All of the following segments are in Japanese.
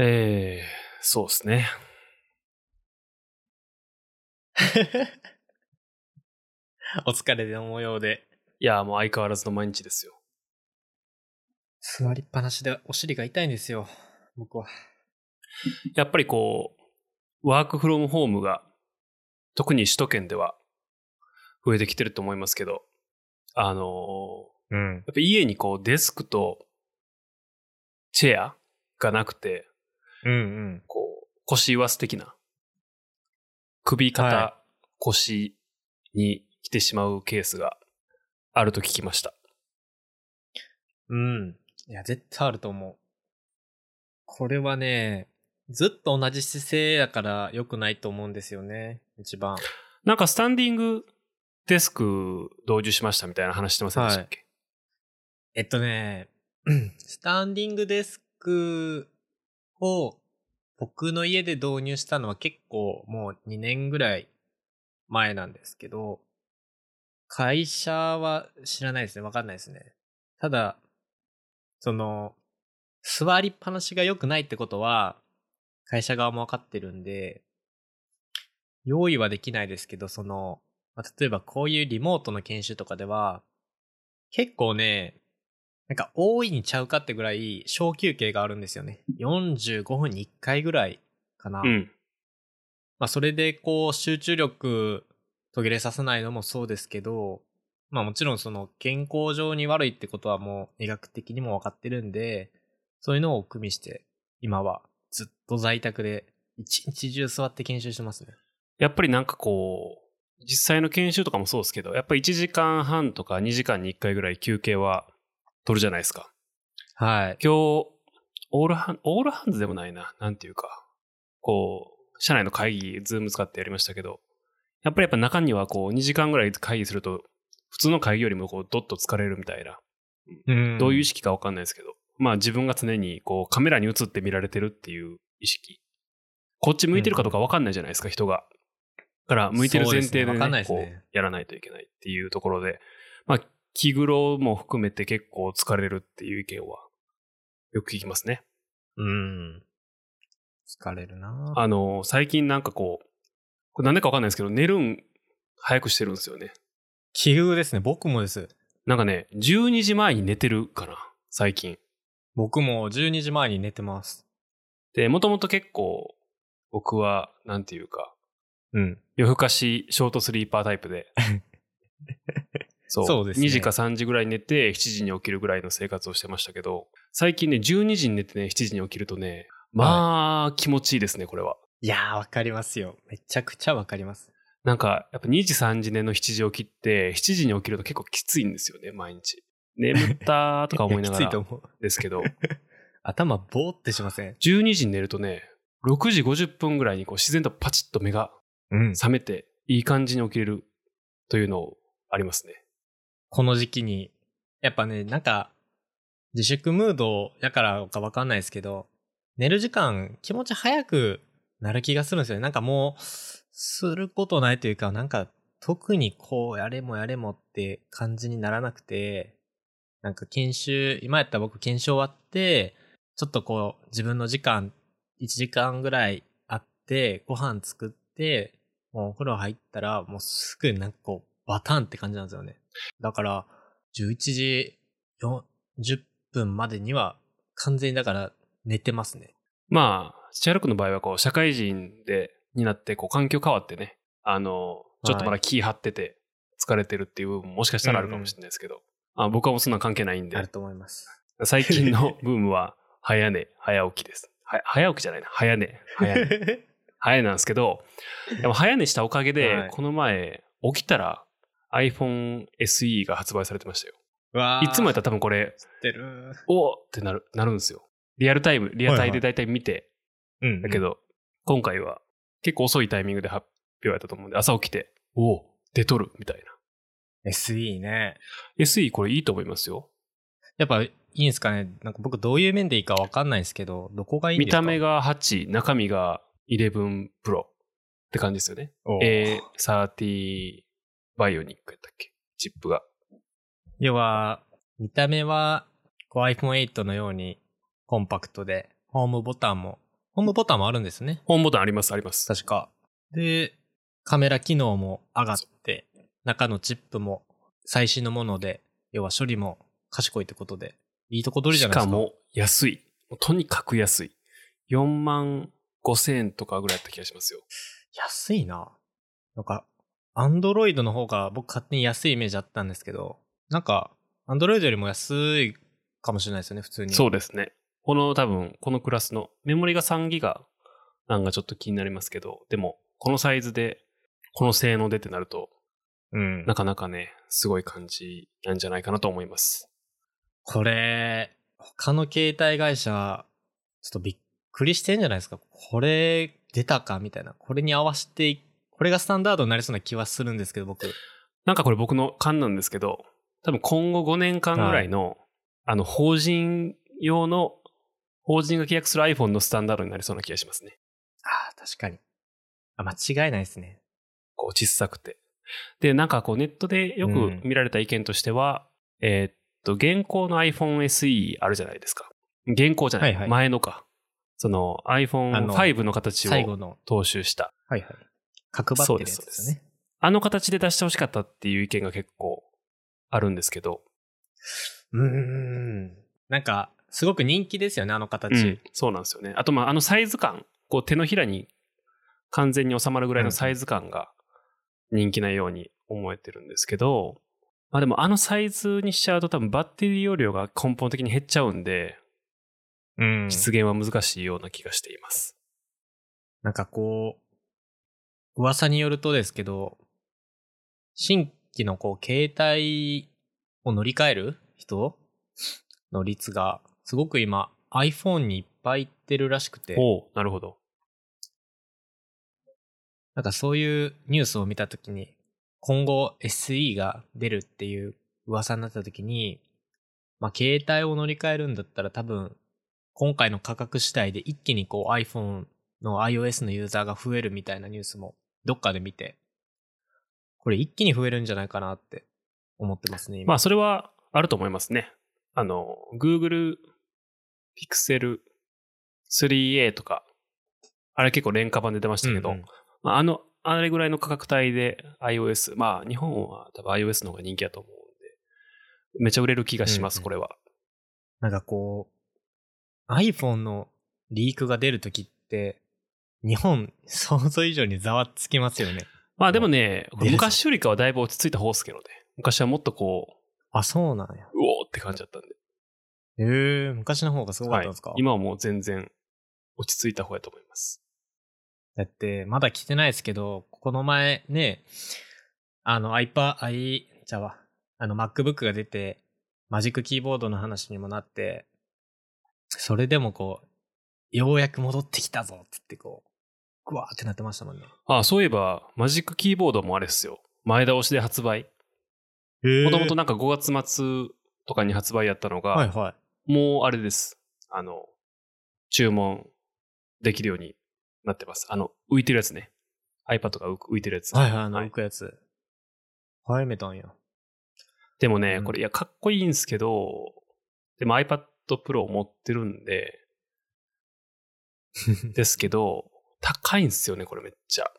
ええそうですね。お疲れの模様で。いや、もう相変わらずの毎日ですよ。座りっぱなしでお尻が痛いんですよ。僕は。やっぱりこう、ワークフロムホームが、特に首都圏では増えてきてると思いますけど、あのうん。やっぱ家にこうデスクとチェアがなくて、うんうん。こう、腰言わす的な、首肩、は腰に来てしまうケースがあると聞きました。うん。いや、絶対あると思う。これはね、ずっと同じ姿勢やから良くないと思うんですよね。一番。なんかスタンディングデスク導入しましたみたいな話してませんでしたっけ、えっとね、スタンディングデスクを僕の家で導入したのは結構もう2年ぐらい前なんですけど、会社は知らないですね。わかんないですね。ただ、その、座りっぱなしが良くないってことは、会社側もわかってるんで、用意はできないですけど、その、ま例えばこういうリモートの研修とかでは、結構ね、なんか多いにちゃうかってぐらい小休憩があるんですよね。45分に1回ぐらいかな。うん。まあそれでこう集中力途切れさせないのもそうですけど、まあもちろんその健康上に悪いってことはもう医学的にも分かってるんで、そういうのを組みして今はずっと在宅で一日中座って研修してますね。やっぱりなんかこう、実際の研修とかもそうですけど、やっぱり1時間半とか2時間に1回ぐらい休憩は取るじゃないですか。はい。今日、 all han、all hands でもないな。なんていうか、こう、社内の会議、ズーム使ってやりましたけど、やっぱりやっぱ中にはこう、2時間ぐらい会議すると、普通の会議よりもこう、どっと疲れるみたいな、うんどういう意識かわかんないですけど、まあ自分が常にこう、カメラに映って見られてるっていう意識。こっち向いてるかどうかわかんないじゃないですか、人が。だから、向いてる前提でね、ですねこねう、やらないといけないっていうところで、まあ、気黒も含めて結構疲れるっていう意見は、よく聞きますね。うん。疲れるなあの、最近なんかこう、これなんでかわかんないですけど、寝るん早くしてるんですよね。奇遇ですね。僕もです。なんかね、12時前に寝てるかな、最近。僕も12時前に寝てます。で、もともと結構、僕は、なんていうか、うん。夜更かし、ショートスリーパータイプで。そう。そうですね2時か3時ぐらい寝て、7時に起きるぐらいの生活をしてましたけど、最近ね、12時に寝てね、7時に起きるとね、まあ、気持ちいいですね、これは。いやー、わかりますよ。めちゃくちゃわかります。なんか、やっぱ2時3時寝の7時起きって、7時に起きると結構きついんですよね、毎日。眠ったとか思いながら。ですけど、頭ボーってしません？12時に寝るとね、6時50分ぐらいにこう自然とパチッと目がうん。覚めて、いい感じに起きれるというのありますね。この時期に。やっぱね、なんか、自粛ムードやからかわかんないですけど、寝る時間気持ち早くなる気がするんですよね。なんかもう、することないというか、なんか特にこうやれもやれもって感じにならなくて、なんか研修、今やったら僕研修終わって、ちょっとこう自分の時間、1時間ぐらいあって、ご飯作って、もうお風呂入ったら、もうすぐなんかこう、バタンって感じなんですよね。だから、11時40分までには完全にだから寝てますね。まあ、シャーロックの場合はこう、社会人で、になって、こう、環境変わってね、あの、ちょっとまだ気張ってて、疲れてるっていう部分ももしかしたらあるかもしれないですけど、あ僕はもうそんな関係ないんである、と思います。最近のブームは、早寝、早起きです。は早起きじゃないな、早寝、早寝。早寝なんですけど、でも早寝したおかげで、はいこの前、起きたら iPhone SE が発売されてましたよ。わいつもやったら多分これ、知ってる。おーってなる、なるんですよ。リアルタイム、リアタイで大体見て、うんだけど、今回は結構遅いタイミングで発表やったと思うんで、朝起きて、おお、出とるみたいな。SE ね。SE これいいと思いますよ。やっぱいいんですかねなんか僕どういう面でいいかわかんないんですけど、どこがいいんですか？見た目が8、中身が11 Pro って感じですよね。おー A30 バイオニックやったっけ？チップが。要は、見た目はこう iPhone8 のようにコンパクトで、ホームボタンもホームボタンもあるんですね。ホームボタンあります、あります。確か。で、カメラ機能も上がって、中のチップも最新のもので、要は処理も賢いってことで、いいとこ取りじゃないですか。しかも安い。とにかく安い。4万5千円とかぐらいやった気がしますよ。安いな。なんか、アンドロイドの方が僕勝手に安いイメージあったんですけど、なんか、アンドロイドよりも安いかもしれないですよね、普通に。そうですね。この多分、このクラスのメモリが3ギガなんかちょっと気になりますけど、でも、このサイズで、この性能でってなると、うん。なかなかね、すごい感じなんじゃないかなと思います。これ、他の携帯会社、ちょっとびっくりしてんじゃないですか。これ、出たかみたいな。これに合わせて、これがスタンダードになりそうな気はするんですけど、僕。なんかこれ僕の勘なんですけど、多分今後5年間ぐらいの、あの、法人用の、法人が契約する iPhone のスタンダードになりそうな気がしますね。ああ、確かに。あ、間違いないですね。こう小さくて。で、なんかこうネットでよく見られた意見としては、えーっと、現行の iPhone SE あるじゃないですか。現行じゃない、はいはい前のか。そのあの iPhone5 の形を最後の。踏襲した。はいはい。角張ってるやつですね。あの形で出してほしかったっていう意見が結構あるんですけど、うーん。なんか、すごく人気ですよね、あの形。うんそうなんですよね。あと、まあ、あのサイズ感、こう手のひらに完全に収まるぐらいのサイズ感が人気なように思えてるんですけど、まあでもあのサイズにしちゃうと多分バッテリー容量が根本的に減っちゃうんで、うん。実現は難しいような気がしています。なんかこう、噂によるとですけど、新規のこう、携帯を乗り換える人の率が、すごく今、iPhone にいっぱいいってるらしくて、おおなるほど。なんかそういうニュースを見たときに、今後 SE が出るっていう噂になったときに、まあ携帯を乗り換えるんだったら多分、今回の価格次第で一気にこう iPhone の iOS のユーザーが増えるみたいなニュースもどっかで見て、これ一気に増えるんじゃないかなって思ってますね、今。まあそれはあると思いますね。あの、Google Pixel 3a とか、あれ結構廉価版で出ましたけど、うんうんまあ、あの、あれぐらいの価格帯で iOS、まあ日本は多分 iOS の方が人気だと思うんで、めちゃ売れる気がします、うんうんこれは。なんかこう、iPhone のリークが出るときって、日本想像以上にざわつきますよね。まあでもね、昔よりかはだいぶ落ち着いた方ですけどね。昔はもっとこあ、そうなんや。う、うおーって感じだったんで。へえ昔の方がすごかっはいたんですか、。今はもう全然落ち着いた方やと思います。だって、まだ来てないですけど、この前ね、あの iPad、i、じゃあわ、あの MacBook が出て、マジックキーボードの話にもなって、それでもこう、ようやく戻ってきたぞって言ってこう、ぐわーってなってましたもんね。あ、そういえば、マジックキーボードもあれですよ。前倒しで発売。もともとなんか5月末とかに発売やったのが、はいはい。もうあれです。あの、注文できるようになってます。あの、浮いてるやつね。iPad が浮いてるやつ。はいはい、あの、はい浮くやつ。早めたんや。でもね、うんこれ、いや、かっこいいんですけど、でも iPad Pro を持ってるんで、ですけど、高いんですよね、これめっちゃ。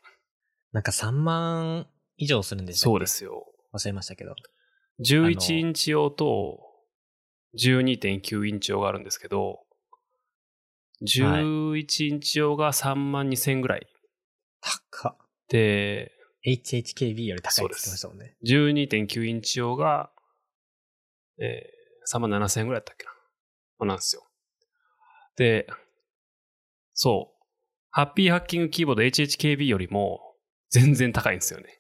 なんか3万以上するんでしたっけそうで。すよ。忘れましたけど。11インチ用と12.9インチ用があるんですけど、11インチ用が3万2000ぐらい。高っ。で、HHKB より高いって言ってましたもんね。12.9インチ用が、えー、3万7000円ぐらいだったっけな。なんですよ。で、そう。ハッピーハッキングキーボード HHKB よりも全然高いんですよね。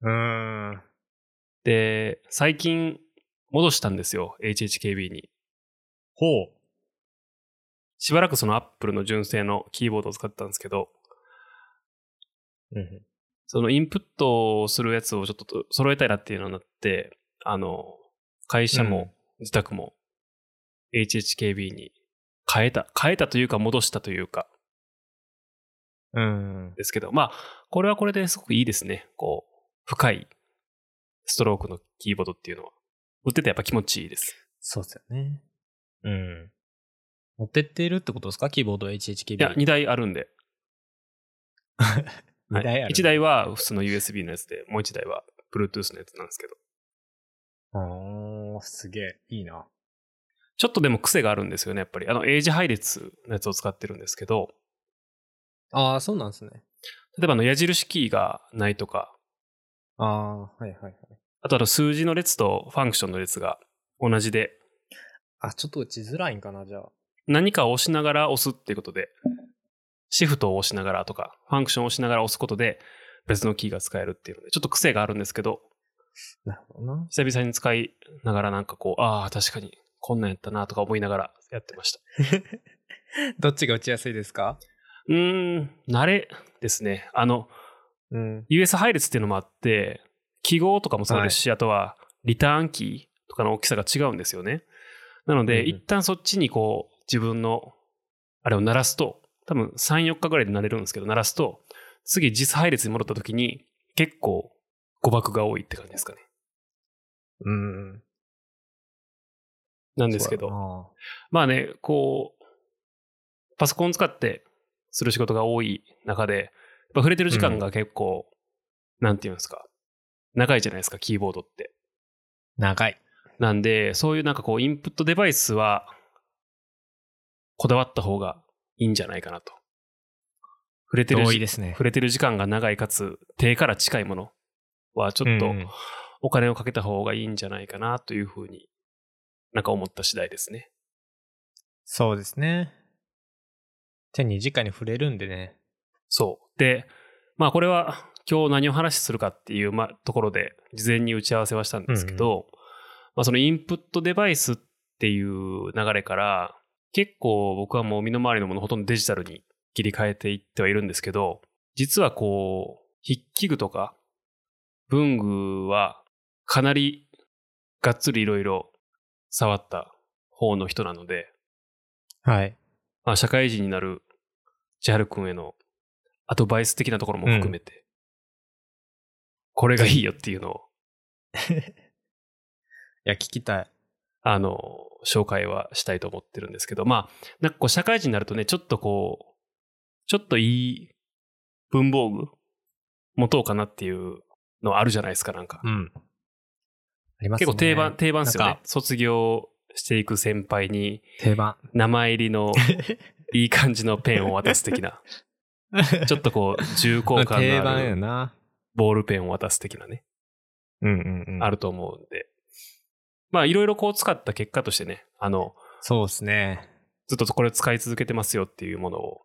うーん。で、最近戻したんですよ。HHKB に。ほう。しばらくその Apple の純正のキーボードを使ってたんですけど、うん。そのインプットをするやつをちょっと揃えたいなっていうのになって、あの、会社も自宅も HHKB に変えた、変えたというか戻したというかうん。ですけど、まあ、これはこれですごくいいですね。こう、深いストロークのキーボードっていうのは。打っててやっぱ気持ちいいです。そうですよね。うん。持ってってるってことですか？キーボード HHKB。いや、2台あるんで。二台ある1台は普通の USB のやつで、もう1台は Bluetooth のやつなんですけど。あー、すげえ。いいな。ちょっとでも癖があるんですよね、やっぱり。あの、エイジ配列のやつを使ってるんですけど、あー、そうなんですね。例えばあの矢印キーがないとか、あー、はいはいはい。あとあの数字の列とファンクションの列が同じで、あ、ちょっと打ちづらいんかな、じゃあ。何かを押しながら押すっていうことで、シフトを押しながらとか、ファンクションを押しながら押すことで別のキーが使えるっていうので、ちょっと癖があるんですけど、なるほどな。久々に使いながらなんかこう、ああ、確かにこんなんやったなとか思いながらやってました。どっちが打ちやすいですか？うーん、慣れですね。あの、うん。US 配列っていうのもあって、記号とかもそうですし、あとはリターンキーとかの大きさが違うんですよね。なので、うんうん一旦そっちにこう、自分の、あれを鳴らすと、多分3、4日ぐらいで鳴れるんですけど、鳴らすと、次実配列に戻った時に、結構誤爆が多いって感じですかね。うん。なんですけど、ど。まあね、こう、パソコン使ってする仕事が多い中で、やっぱ触れてる時間が結構、なんていうんですか、長いじゃないですか、キーボードって。長い。なんで、そういうなんかこう、インプットデバイスは、こだわった方がいいんじゃないかなと。触れてるね。触れてる時間が長いかつ、手から近いものはちょっとうんうんお金をかけた方がいいんじゃないかなというふうになんか思った次第ですね。そうですね。手に直に触れるんでね。そう。で、まあこれは今日何を話するかっていう、まあ、ところで事前に打ち合わせはしたんですけど、まあそのインプットデバイスっていう流れから結構僕はもう身の回りのものほとんどデジタルに切り替えていってはいるんですけど、実はこう、筆記具とか文具はかなりがっつりいろいろ触った方の人なので、はい。まあ、社会人になる千春君へのアドバイス的なところも含めて、これがいいよっていうのを、いや、聞きたい。あの、紹介はしたいと思ってるんですけど、まあ、なんかこう、社会人になるとね、ちょっとこう、ちょっといい文房具持とうかなっていうのあるじゃないですか、なんか。うん。ありますね。結構定番、定番ですよ。ね卒業していく先輩に定番。名前入りの いい感じのペンを渡す的な。ちょっとこう、重厚感のあるな。ボールペンを渡す的なね、うんうんうん。あると思うんで。まあ、いろいろこう使った結果としてね、あの、そうですね。ずっとこれ使い続けてますよっていうものを、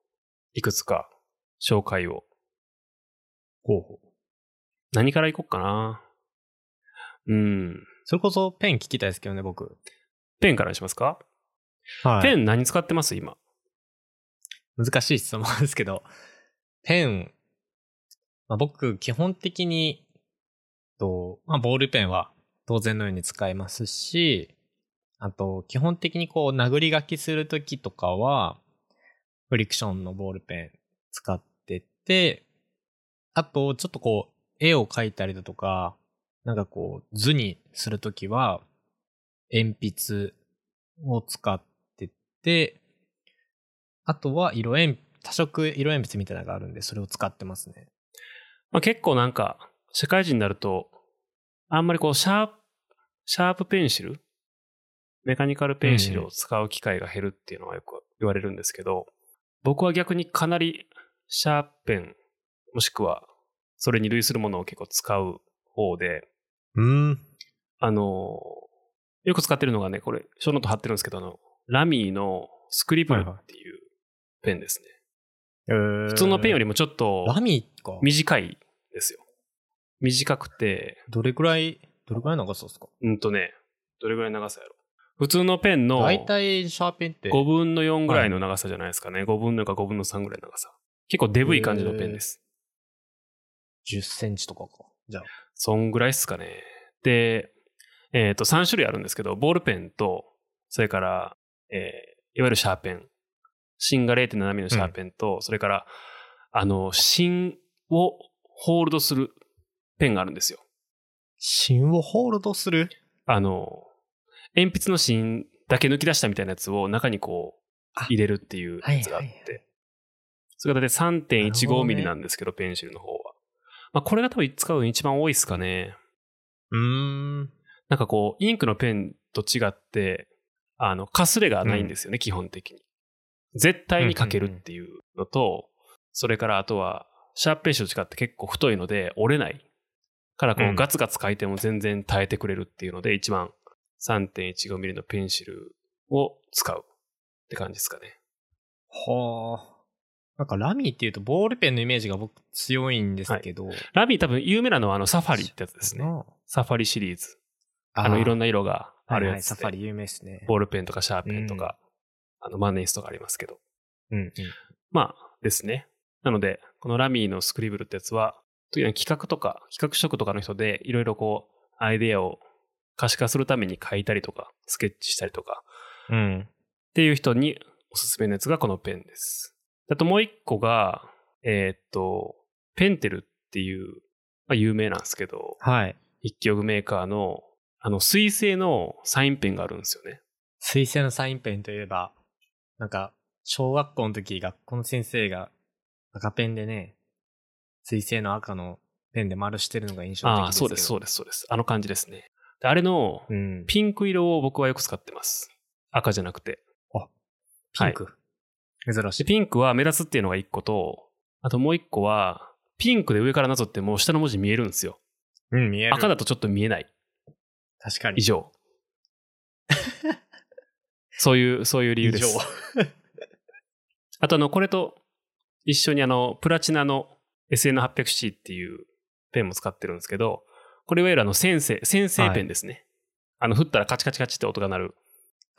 いくつか紹介を。ほうほう。何からいこうかな。うん。それこそペン聞きたいですけどね、僕。ペンからにしますか、はい。ペン何使ってます今？難しい質問ですけど、ペン、まあ、僕、基本的に、と、まあ、ボールペンは当然のように使いますし、あと、基本的にこう、殴り書きするときとかは、フリクションのボールペン使ってて、あと、ちょっとこう、絵を描いたりだとか、なんかこう、図にするときは、鉛筆を使ってて、あとは色鉛、多色色鉛筆みたいなのがあるんで、それを使ってますね。まあ、結構なんか、社会人になると、あんまりこう、シャープ、シャープペンシルメカニカルペンシルを使う機会が減るっていうのはよく言われるんですけど、僕は逆にかなりシャープペン、もしくはそれに類するものを結構使う方で、うん。あの、よく使ってるのがね、これ、ショーノート貼ってるんですけど、あの、ラミーのスクリブルっていうペンですね。普普通のペンより。りもちょっとラミーか。短いですよ。短くて、どれくらい、どれくらい長さですか？うんとね、どれぐらいの長さやろ。普通のペンの大体シャーペンって。5分の4ぐらいの長さじゃないですかね。5分の4か5分の3ぐらいの長さ。結構デブい感じのペンです。10センチとかか。じゃあ。そんぐらいっすかね。で、えっ、と、3種類あるんですけど、ボールペンと、それから、えーいわゆるシャーペン。芯が 0.7mm のシャーペンと、それから、あの、芯をホールドするペンがあるんですよ。芯をホールドする？あの、鉛筆の芯だけ抜き出したみたいなやつを中にこう、入れるっていうやつがあっはいはいはて、それが大体3.15なるほどねミリなんですけど、ペンシルの方は。まあ、これが多分使うの一番多いですかね。うーん。なんかこう、インクのペンと違って、あの、かすれがないんですよね、基本的に。絶対に書けるっていうのと、それからあとは、シャープペンシルと違って結構太いので折れない。からこううんガツガツ書いても全然耐えてくれるっていうので、一番 3.15mm のペンシルを使うって感じですかね。はあ。なんかラミーっていうとボールペンのイメージが僕強いんですけど。ラビー多分有名なのはあのサファリってやつですね。あサファリシリーズ。あのいろんなな色があるはいはい、やつで、サファリ有名ですね。ボールペンとかシャーペンとか、あの万年筆とかありますけど。うんうん。まあですね。なので、このラミーのスクリブルってやつは、企画とか、企画職とかの人で、いろいろこう、アイデアを可視化するために書いたりとか、スケッチしたりとか、うん。っていう人におすすめのやつがこのペンです。あともう一個が、えーっと、ペンテルっていう、まあ有名なんですけど、はい。筆記用具メーカーの、あの、水性のサインペンがあるんですよね。水性のサインペンといえば、なんか、小学校の時、学校の先生が赤ペンでね、水性の赤のペンで丸してるのが印象的ですけど。ああ、そうです、そうです、そうです。あの感じですね。であれのうん。ピンク色を僕はよく使ってます。赤じゃなくて。ピンク。珍しでい。ピンクは目立つっていうのが一個と、あともう一個は、ピンクで上からなぞってもう下の文字見えるんですよ。うん、見える。赤だとちょっと見えない。確かに。以上。そういう、そういう理由です。あとあの、これと一緒にあの、プラチナの SN800C っていうペンも使ってるんですけど、これいわゆるあの、先生、先生ペンですね。あの、振ったらカチカチカチって音が鳴る。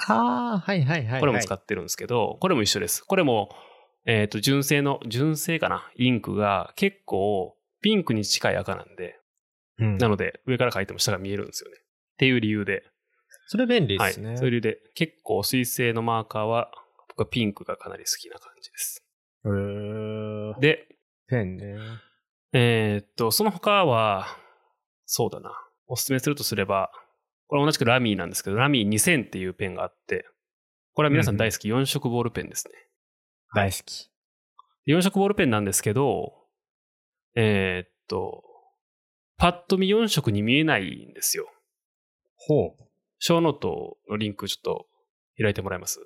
ああ、はいはいはい、はい。これも使ってるんですけど、これも一緒です。これも、えっ、と、純正の、純正かな？インクが結構ピンクに近い赤なんで、うん、なので上から書いても下が見えるんですよね。っていう理由で、それ便利ではい。すね。そういう理由で、結構水性のマーカーは、僕はピンクがかなり好きな感じです。へーで、ペンね。えーっと、その他は、そうだな。おすすめするとすれば、これ同じくラミーなんですけど、ラミー2000っていうペンがあって、これは皆さん大好き4色ボールペンですね。大好き。4色ボールペンなんですけど、えーっと、パッと見4色に見えないんですよ。ほう。ショーノートのリンクちょっと開いてもらえます？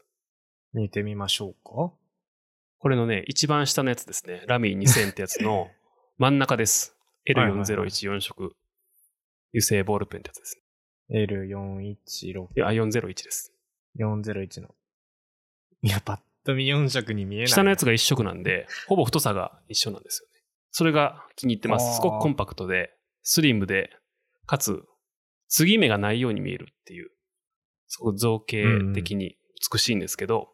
見てみましょうか。これのね、一番下のやつですね。ラミー2000ってやつの 真ん中です。はいはいはい L4014 色油性ボールペンってやつです。L416、いや、401です。401の。いや、パッと見4色に見えない。下のやつが一色なんで、ほぼ太さが一緒なんですよね。それが気に入ってまはあす。すごくコンパクトで、スリムで、かつ、継ぎ目がないように見えるっていう、すごく造形的に美しいんですけど、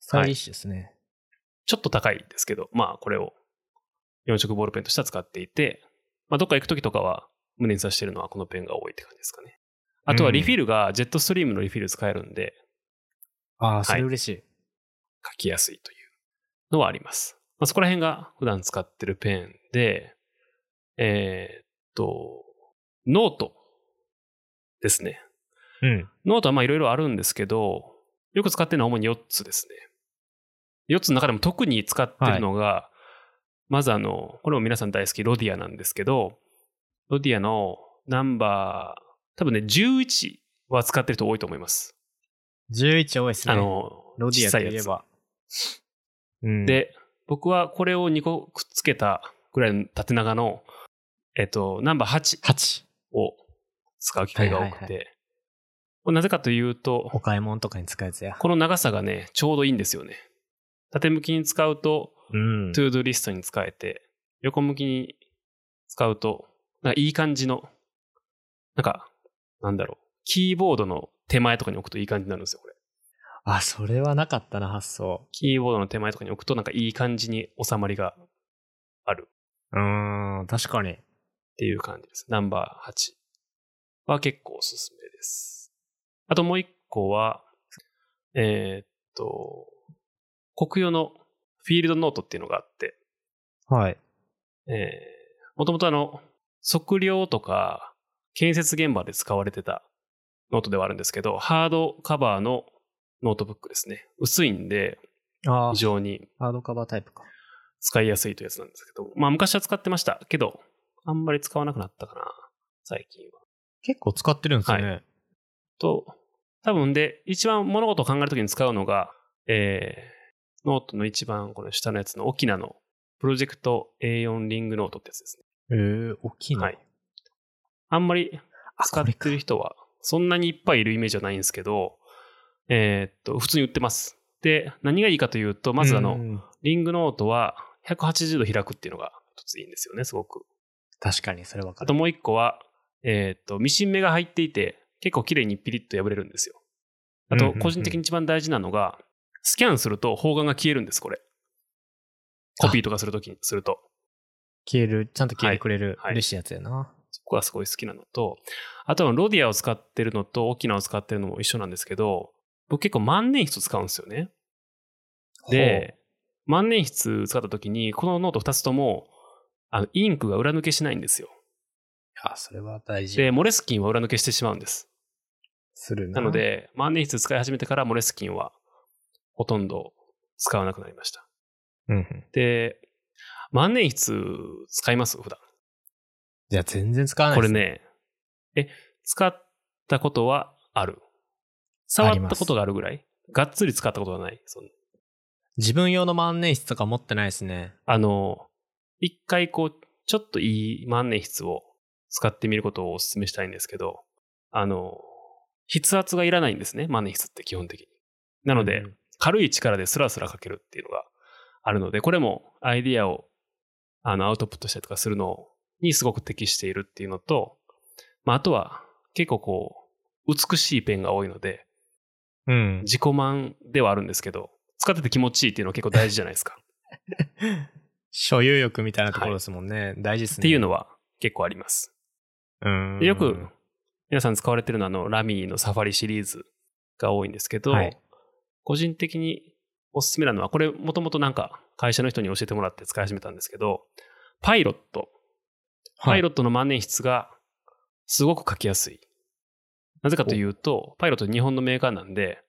スタイリッシュですね。ちょっと高いですけど、まあこれを4色ボールペンとしては使っていて、まあどっか行くときとかは胸に挿してるのはこのペンが多いって感じですかね。あとはリフィルがジェットストリームのリフィル使えるんでああ、それ嬉しい。書きやすいというのはあります。まあそこら辺が普段使ってるペンで、えーっと、ノートですね。うん。ノートはまあいろいろあるんですけど、よく使ってるのは主に4つですね。4つの中でも特に使ってるのが、まずあの、これも皆さん大好きロディアなんですけど、ロディアのナンバー、多分ね、11は使ってる人多いと思います。11多いですね。あ、の、ロディア。といえば。うん、で、僕はこれを2個くっつけたぐらいの縦長の、えっと、ナンバー8 8。を使う機会が多くて、なぜかというと、お買い物とかに使うやつや。この長さがね、ちょうどいいんですよね。縦向きに使うと、うん。 to do リストに使えて、横向きに使うと、なんかいい感じの、なんか、なんだろう、キーボードの手前とかに置くといい感じになるんですよ、これ。あ、それはなかったな、発想。キーボードの手前とかに置くと、なんかいい感じに収まりがあるうーん、確かに。っていう感じです。ナンバー8は結構おすすめです。あともう一個は、えーっと、コクヨのフィールドノートっていうのがあって、はい。えー、もともとあの、測量とか建設現場で使われてたノートではあるんですけど、ハードカバーのノートブックですね。薄いんで、あ非常にハードカバータイプか。使いやすいというやつなんですけど、まあ昔は使ってましたけど、あんまり使わなくなったかな、最近は。結構使ってるんですよね。と、多分で、一番物事を考えるときに使うのが、えー、ノートの一番この下のやつの沖縄のプロジェクト A4 リングノートってやつですね。えー、大きいな。はい。あんまりあ使ってる人はそんなにいっぱいいるイメージはないんですけど、えーっと、普通に売ってます。で、何がいいかというと、まずあの、うんリングノートは180度開くっていうのが一ついいんですよね、すごく。確かに、それわかる。あともう一個は、えーっと、ミシン目が入っていて、結構綺麗にピリッと破れるんですよ。あと、個人的に一番大事なのが、スキャンすると方眼が消えるんです、これ。コピーとかするときにすると。消える、ちゃんと消えてくれる、はい嬉しいやつやな。そこがすごい好きなのと、あとはロディアを使ってるのとオキナを使ってるのも一緒なんですけど、僕結構万年筆使うんですよね。で、万年筆使った時に、このノート2つとも、あの、インクが裏抜けしないんですよ。あ、それは大事。で、モレスキンは裏抜けしてしまうんです。するな。なの、で、万年筆使い始めてからモレスキンはほとんど使わなくなりました。うんうん。で、万年筆使います？普段。じゃあ全然使わないですこれ。ね、え、使ったことはある？触ったことがあるぐらい？がっつり使ったことはない？自分用の万年筆とか持ってないですね。あの、一回こう、ちょっといい万年筆を使ってみることをお勧めしたいんですけど、あの、筆圧がいらないんですね、万年筆って基本的に。なので、うん軽い力でスラスラ書けるっていうのがあるので、これもアイディアをあのアウトプットしたりとかするのにすごく適しているっていうのと、まあ、あとは結構こう、美しいペンが多いので、うん。自己満ではあるんですけど、使ってて気持ちいいっていうのは結構大事じゃないですか。所有欲みたいなところですもんね。大事ですね。っていうのは結構あります。うん。でよく皆さん使われてるのはあのラミーのサファリシリーズが多いんですけど、はい個人的におすすめなのは、これもともとなんか会社の人に教えてもらって使い始めたんですけど、パイロット。パイロットの万年筆がすごく書きやすい。なぜかというと、パイロット日本のメーカーなんで、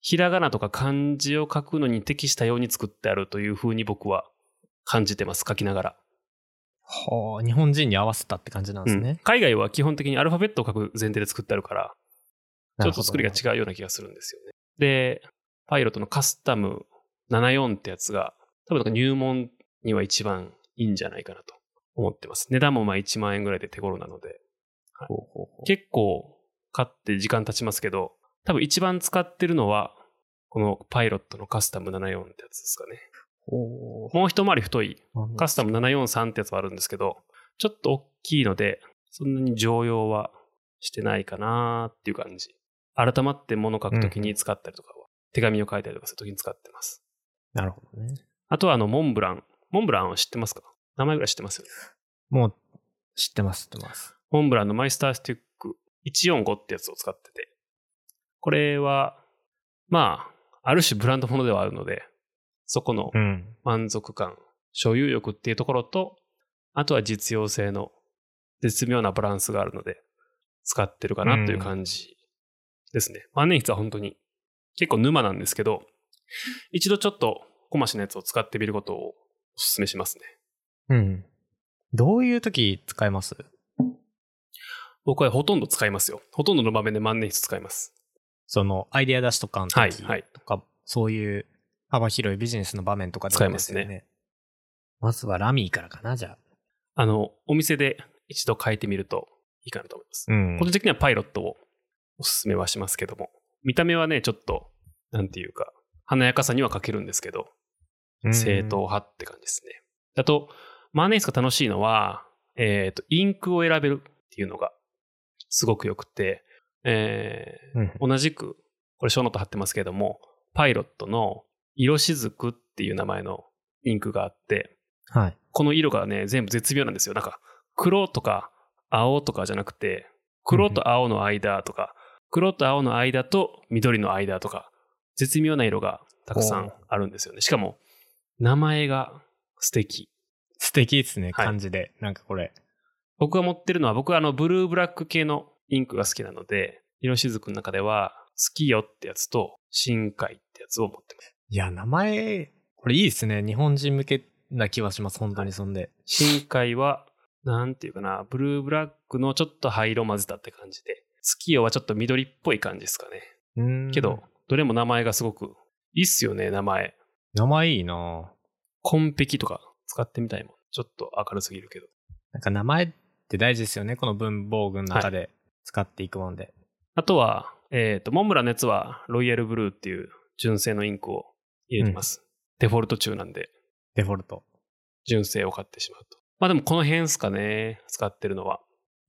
ひらがなとか漢字を書くのに適したように作ってあるというふうに僕は感じてます、書きながら。はあ、日本人に合わせたって感じなんですうんね。海外は基本的にアルファベットを書く前提で作ってあるから、ちょっと作りがう。違うような気がするんですよね。で、パイロットのカスタム74ってやつが、多分なんか入門には一番いいんじゃないかなと思ってます。値段もまあ1万円ぐらいで手頃なので、ほうほうほう結構買って時間経ちますけど、多分一番使ってるのは、このパイロットのカスタム74ってやつですかね。ほもう一回り太いうカスタム743ってやつはあるんですけど、ちょっと大きいので、そんなに常用はしてないかなっていう感じ。改まって物書くときに使ったりとかは、手紙を書いたりとかするときに使ってます。なるほどね。あとはあの、モンブラン。モンブランは知ってますか？名前ぐらい知ってますよね。もう、知ってます、知ってます。モンブランのマイスタースティック145ってやつを使ってて。これは、まあ、ある種ブランドものではあるので、そこのうん。満足感、所有欲っていうところと、あとは実用性の絶妙なバランスがあるので、使ってるかなという感じですね。万年筆は本当に結構沼なんですけど、一度ちょっと小増しのやつを使ってみることをお勧めしますね。うん。どういう時使えます？僕はほとんど使いますよ。ほとんどの場面で万年筆使います。その、アイデア出しとかの時はいはいとか、そういう幅広いビジネスの場面とかで使えますねね。まずはラミーからかな、じゃあ。あの、お店で一度書いてみるといいかなと思います。うん個人的にはパイロットをお勧めはしますけども、見た目はね、ちょっと、なんていうか、華やかさには欠けるんですけど、正統派って感じですね。あと、万年筆が楽しいのは、えっ、と、インクを選べるっていうのがすごく良くて、えーうん同じく、これショーノート貼ってますけども、パイロットの色彩雫っていう名前のインクがあって、はい。この色がね、全部絶妙なんですよ。なんか、黒とか青とかじゃなくて、黒と青の間とか、黒と青の間と緑の間とか、絶妙な色がたくさんあるんですよね。しかも、名前が素敵。素敵ですね、はい感じで。なんかこれ。僕が持ってるのは、僕はあの、ブルーブラック系のインクが好きなので、色しずくの中では、月夜ってやつと、深海ってやつを持ってます。いや、名前、これいいですね。日本人向けな気はします。本当にそんで。深海は、なんていうかな、ブルーブラックのちょっと灰色混ぜたって感じで、月夜はちょっと緑っぽい感じですかね。うんけど、、どれも名前がすごく、いいっすよね、名前。名前いいなコンペキとか使ってみたいもん。ちょっと明るすぎるけど。なんか名前って大事ですよね。この文房具の中で使っていくもんで。あとは、えっ、と、モンブランのやつは、ロイヤルブルーっていう純正のインクを入れてます。デフォルト中なんで、デフォルト。純正を買ってしまうと。まあでもこの辺ですかね、使ってるのは。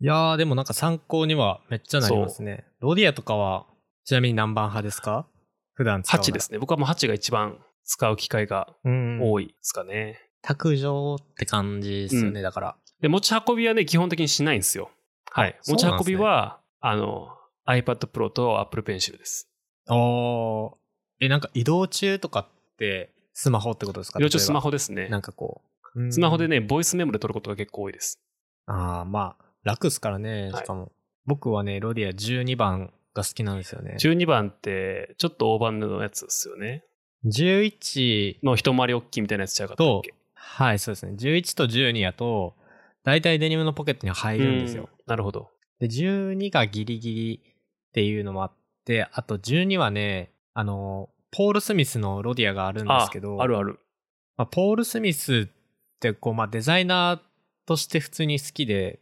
いやー、でもなんか参考にはめっちゃなりますね。ロディアとかは、ちなみに何番派ですか？普段使うの。8ですね。僕はもう8が一番使う機会が。多いですかね。卓上って感じですよね、うんだから。で、持ち運びはね、基本的にしないんですよ。はい。持ち運びは、あの、iPad Pro と Apple Pencil です。おー。え、なんか移動中とかって、スマホってことですか？一応スマホホですねな。んかこう。うんスマホで。ね、ボイスメモで撮ることが結構多いです。ああ、まあ、楽っすからね、はいしかも。僕はね、ロディア12番が好きなんですよね。12番って、ちょっと大判のやつですよね。11の一回り大きいみたいなやつちゃうかったっはい、そうですね。11と12やと、大体デニムのポケットに入るんですよ。うんなるほど。で、12がギリギリっていうのもあって、あと12はね、あの、ポール・スミスのロディアがあるんですけど、ああるある。まあ、ポール・スミスってこう、まあ、デザイナーとして普通に好きで、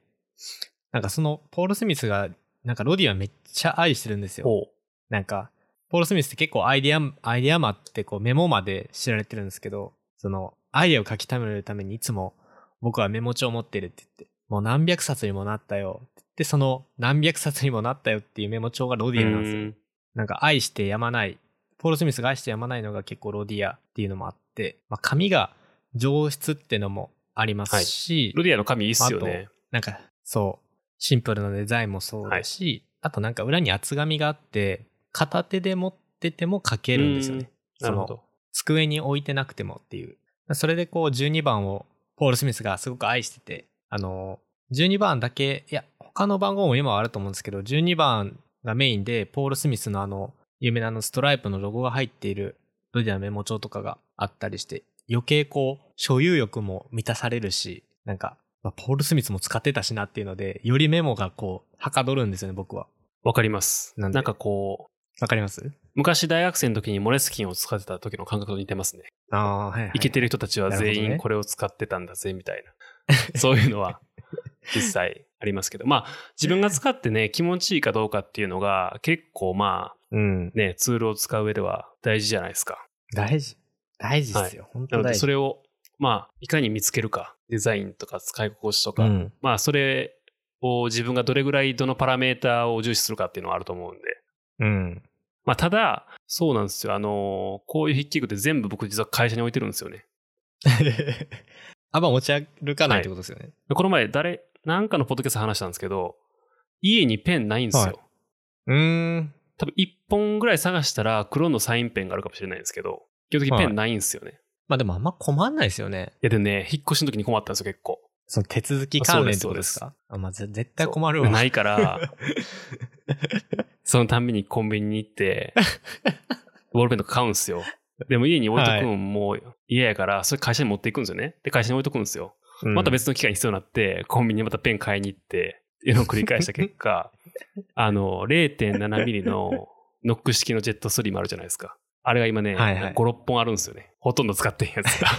なんかそのポール・スミスが、なんかロディアめっちゃ愛してるんですよ。ほなんか、ポール・スミスって結構アイディア、アイディアマってこうメモまで知られてるんですけど、その、アイディアを書き溜めるためにいつも僕はメモ帳を持ってるって言って、もう何百冊にもなったよって言って、その何百冊にもなったよっていうメモ帳がロディアなんですよ。うんなんか愛してやまない、ポール・スミスが愛してやまないのが結構ロディアっていうのもあって、まあ、紙が上質ってのもありますし、ロディアの紙いいっすよね。なんかそう、シンプルなデザインもそうだし、あとなんか裏に厚紙があって、片手で持ってても書けるんですよね。なるほど。机に置いてなくてもっていう。それでこう12番をポール・スミスがすごく愛してて、あの、12番だけ、いや、他の番号も今はあると思うんですけど、12番がメインで、ポール・スミスのあの、有名なあのストライプのロゴが入っているロディアのメモ帳とかがあったりして、余計こう、所有欲も満たされるし、なんか、まあ、ポール・スミスも使ってたしなっていうので、よりメモがこう、はかどるんですよね、僕は。わかります。なでなんんかこう、わかります？昔大学生の時にモレスキンを使ってた時の感覚と似てますね。ああ、はい、はい。イケてる人たちは全員これを使ってたんだぜ、みたいな。そういうのは 実際ありますけど。まあ、自分が使ってね、気持ちいいかどうかっていうのが結構まあ、うん。ね、ツールを使う上では大事じゃないですか。大事。大事ですよ。本なので。それを、まあ、いかに見つけるか、デザインとか使い心地とか、うん。まあ、それを自分がどれぐらいどのパラメーターを重視するかっていうのはあると思うんで。うん。まあ、ただ、そうなんですよ。あのこういう筆記具って全部僕実は会社に置いてるんですよね。あんま持ち歩かないってことですよね。この前、誰、なんかのポッドキャストで話したんですけど、家にペンないんですよ。はいうーん。多分1本ぐらい探したら黒のサインペンがあるかもしれないんですけど、基本的にペンないんですよね。まあでもあんま困んないですよね。いやでね、引っ越しの時に困ったんですよ、結構。その手続き関連ってことですか？あ、まあ、ぜ絶対困るわ。ないから、そのたんびにコンビニに行って、ボールペンとか買うんですよ。でも家に置いとくんもう嫌やから、それ会社に持っていくんですよね。で、会社に置いとくんですよ。うんまた別の機会に必要になって、コンビニにまたペン買いに行って、っていうのを繰り返した結果、あの、0.7ミリのノック式のジェットストリームあるじゃないですか。あれが今ね、はいはい5、6本あるんですよね。ほとんど使ってんやつが。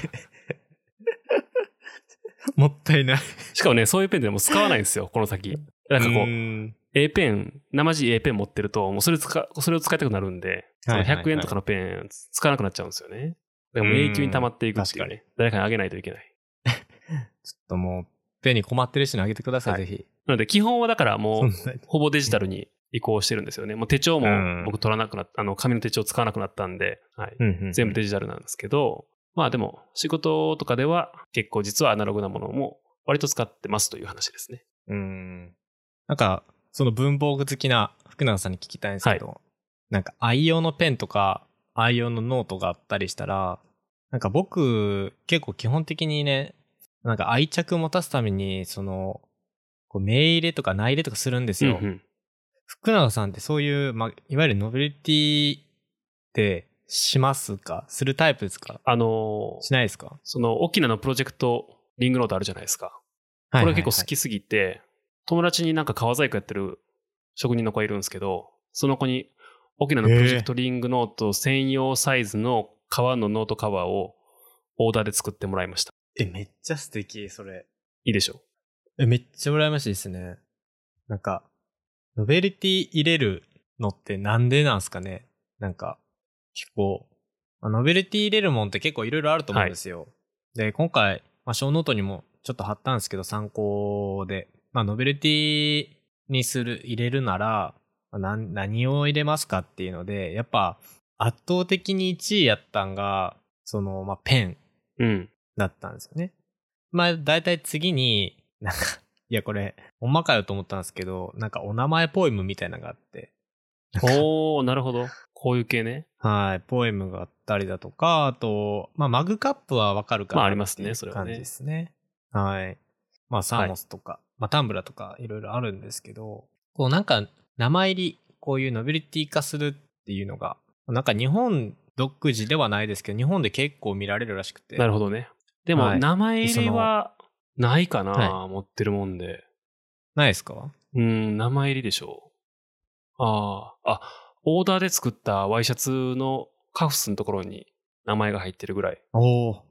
もったいない。しかもね、そういうペンでもう使わないんですよ、この先。なんかこう、ん A ペン、生地 A ペン持ってると、もうそれ使、それを使いたくなるんで、そのはいはいはい100円とかのペン使わなくなっちゃうんですよね。だからもう永久に溜まっていくっていううんね。誰かにあげないといけない。ちょっともう、ペンに困ってる人にあげてください、はいぜひ。なので基本はだからもう、ほぼデジタルに移行してるんですよね。もう手帳もうん僕取らなくなっあの、紙の手帳使わなくなったんで、はい。うんうん全部デジタルなんですけど、まあでも、仕事とかでは結構実はアナログなものも割と使ってますという話ですね。うん。なんか、その文房具好きな福永さんに聞きたいんですけど、なんか愛用のペンとか愛用のノートがあったりしたら、なんか僕結構基本的にね、なんか愛着を持たすために、その、こう名入れとか内入れとかするんですよ。うんうん。福永さんってそういう、まあ、いわゆるノベルティってしますか？するタイプですか？あのーしないですか？その、沖縄のプロジェクト、リングノートあるじゃないですか。これ結構好きすぎて、友達になんか革細工やってる職人の子がいるんですけど、その子にオキナのプロジェクトリングノート専用サイズの革のノートカバーをオーダーで作ってもらいました。え、めっちゃ素敵、それ。いいでしょ？え、めっちゃ羨ましいですね。なんか、ノベルティ入れるのってなんでなんすかね？なんか、結構、まあノベルティ入れるもんって結構いろいろあると思うんですよ。で、今回、まあ、ショーノートにもちょっと貼ったんですけど、参考で、まあ、ノベルティにする、入れるなら、何を入れますかっていうので、やっぱ、圧倒的に1位やったんが、その、まあ、ペンう。うん。だったんですよね。まあ、だいたい次に、なんか、いや、これ、ほんまかよと思ったんですけど、なんかお名前ポエムみたいなのがあって、おー、なるほど。こういう系ね。はい、ポエムがあったりだとか、あと、まあ、マグカップはわかるかなまあありますねそれはね感じですね。はい。まあ、サーモスとか、まあ、タンブラーとかいろいろあるんですけど、こうなんか、名前入り、こういうノベルティ化するっていうのが、なんか日本独自ではないですけど、日本で結構見られるらしくて。なるほどね。でも、はい名前入りはないかな、は持ってるもんで。ないですか？うん、名前入りでしょう。ああ、あ、オーダーで作ったワイシャツのカフスのところに名前が入ってるぐらい。おお。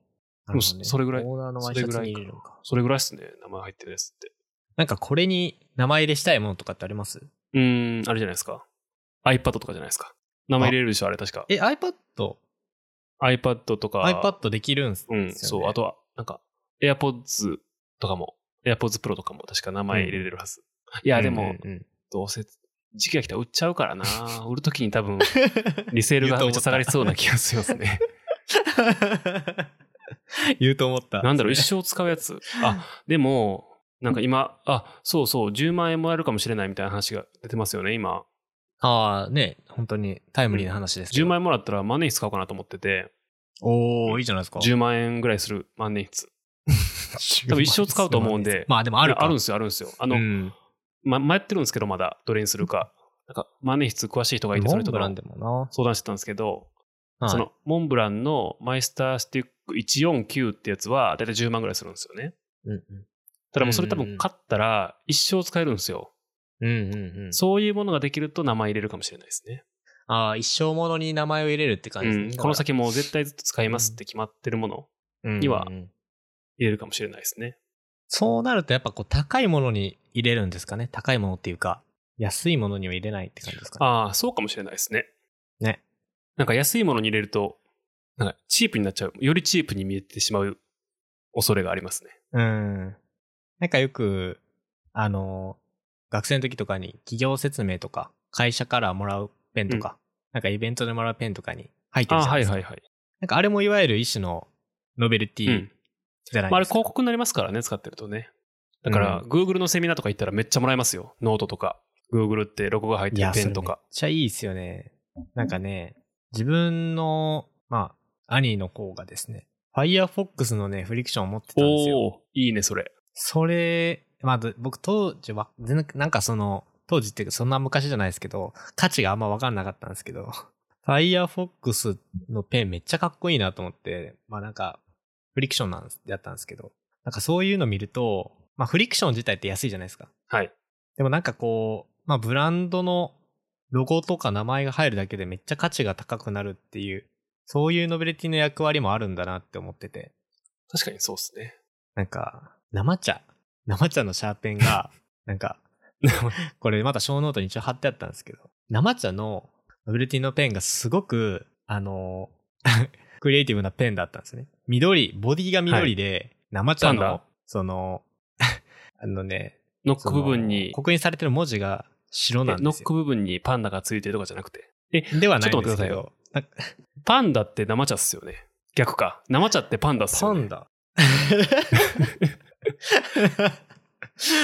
でもそそれぐらいオーダーのワイシャツに入れるのか。それぐらいっすね、名前入ってるやつって。なんかこれに名前入れしたいものとかってあります？うーん、あれじゃないですか。iPad とかじゃないですか。名前入れるでしょ、あれ確か。え、iPad、iPad とか。iPad できるんすよ、うねん、そう。あとは、なんか、AirPods とかも、AirPods Pro とかも確か名前入れれるはず。いや、でも、うんうんどうせ、時期が来たら売っちゃうからな。売るときに多分、リセールがめっちゃ下がりそうな気がしますね。言うと思った。なんだろう、一生使うやつ。あ、でも、なんか今、あ、そうそう、10万円もらえるかもしれないみたいな話が出てますよね、今。ああ、ね、本当にタイムリーな話ですけど。10万円もらったら万年筆買おうかなと思ってて、おー、いいじゃないですか。10万円ぐらいする万年筆。多分一生使うと思うんでまあでもあるか。あるんですよ、あるんですよ。あの、うん。ま、迷ってるんですけど、まだ、どれにするか。なんか、万年筆詳しい人がいて、モそれとかンブランでもな。相談してたんですけど、はいその、モンブランのマイスタースティック149ってやつは、だいたい10万ぐらいするんですよね。うんうん。ただもうそれ多分買ったら一生使えるんですよ。うんうんうん。そういうものができると名前入れるかもしれないですね。ああ、一生ものに名前を入れるって感じ。うん、この先もう絶対ずっと使いますって決まってるものにには入れるかもしれないですね。そうなるとやっぱこう高いものに入れるんですかね高いものっていうか、安いものには入れないって感じですかね。ああ、そうかもしれないですね。ね。なんか安いものに入れると、なんかチープになっちゃう。よりチープに見えてしまう恐れがありますね。うん。なんかよく、あの、学生の時とかに企業説明とか、会社からもらうペンとか、なんかイベントでもらうペンとかに入ってるじゃなですか。はいいはいはい。なんかあれもいわゆる一種のノベルティうん。じゃないまあ、あれですか。広告になりますからね、使ってるとね。だから、うん Google のセミナーとか行ったらめっちゃもらえますよ。ノートとか。Google ってロゴが入ってるペンとか。ちゃいいですよね。なんかね、自分の、まあ、兄の方がですね、Firefox のね、フリクションを持ってたんですよ。おおいいね、それ。それ、まあ、ど僕当時は、全然、なんかその、当時っていうかそんな昔じゃないですけど、価値があんま分かんなかったんですけど、Firefox のペンめっちゃかっこいいなと思って、まあなんか、フリクションなんやったんですけど、なんかそういうの見ると、まあフリクション自体って安いじゃないですか。はい。でもなんかこう、まあブランドのロゴとか名前が入るだけでめっちゃ価値が高くなるっていう、そういうノベルティの役割もあるんだなって思ってて。確かにそうっすね。なんか、生茶。生茶のシャーペンが、なんか、これまたショーノートに一応貼ってあったんですけど、生茶のノベルティのペンがすごく、あの、クリエイティブなペンだったんですね。緑、ボディが緑で、生茶のその、あのね、ノック部分に、刻印されてる文字が白なんですよ。ノック部分にパンダがついてるとかじゃなくて？え、ではないんですけど。パンダって生茶っすよね。逆か。生茶ってパンダっすよね。パンダ。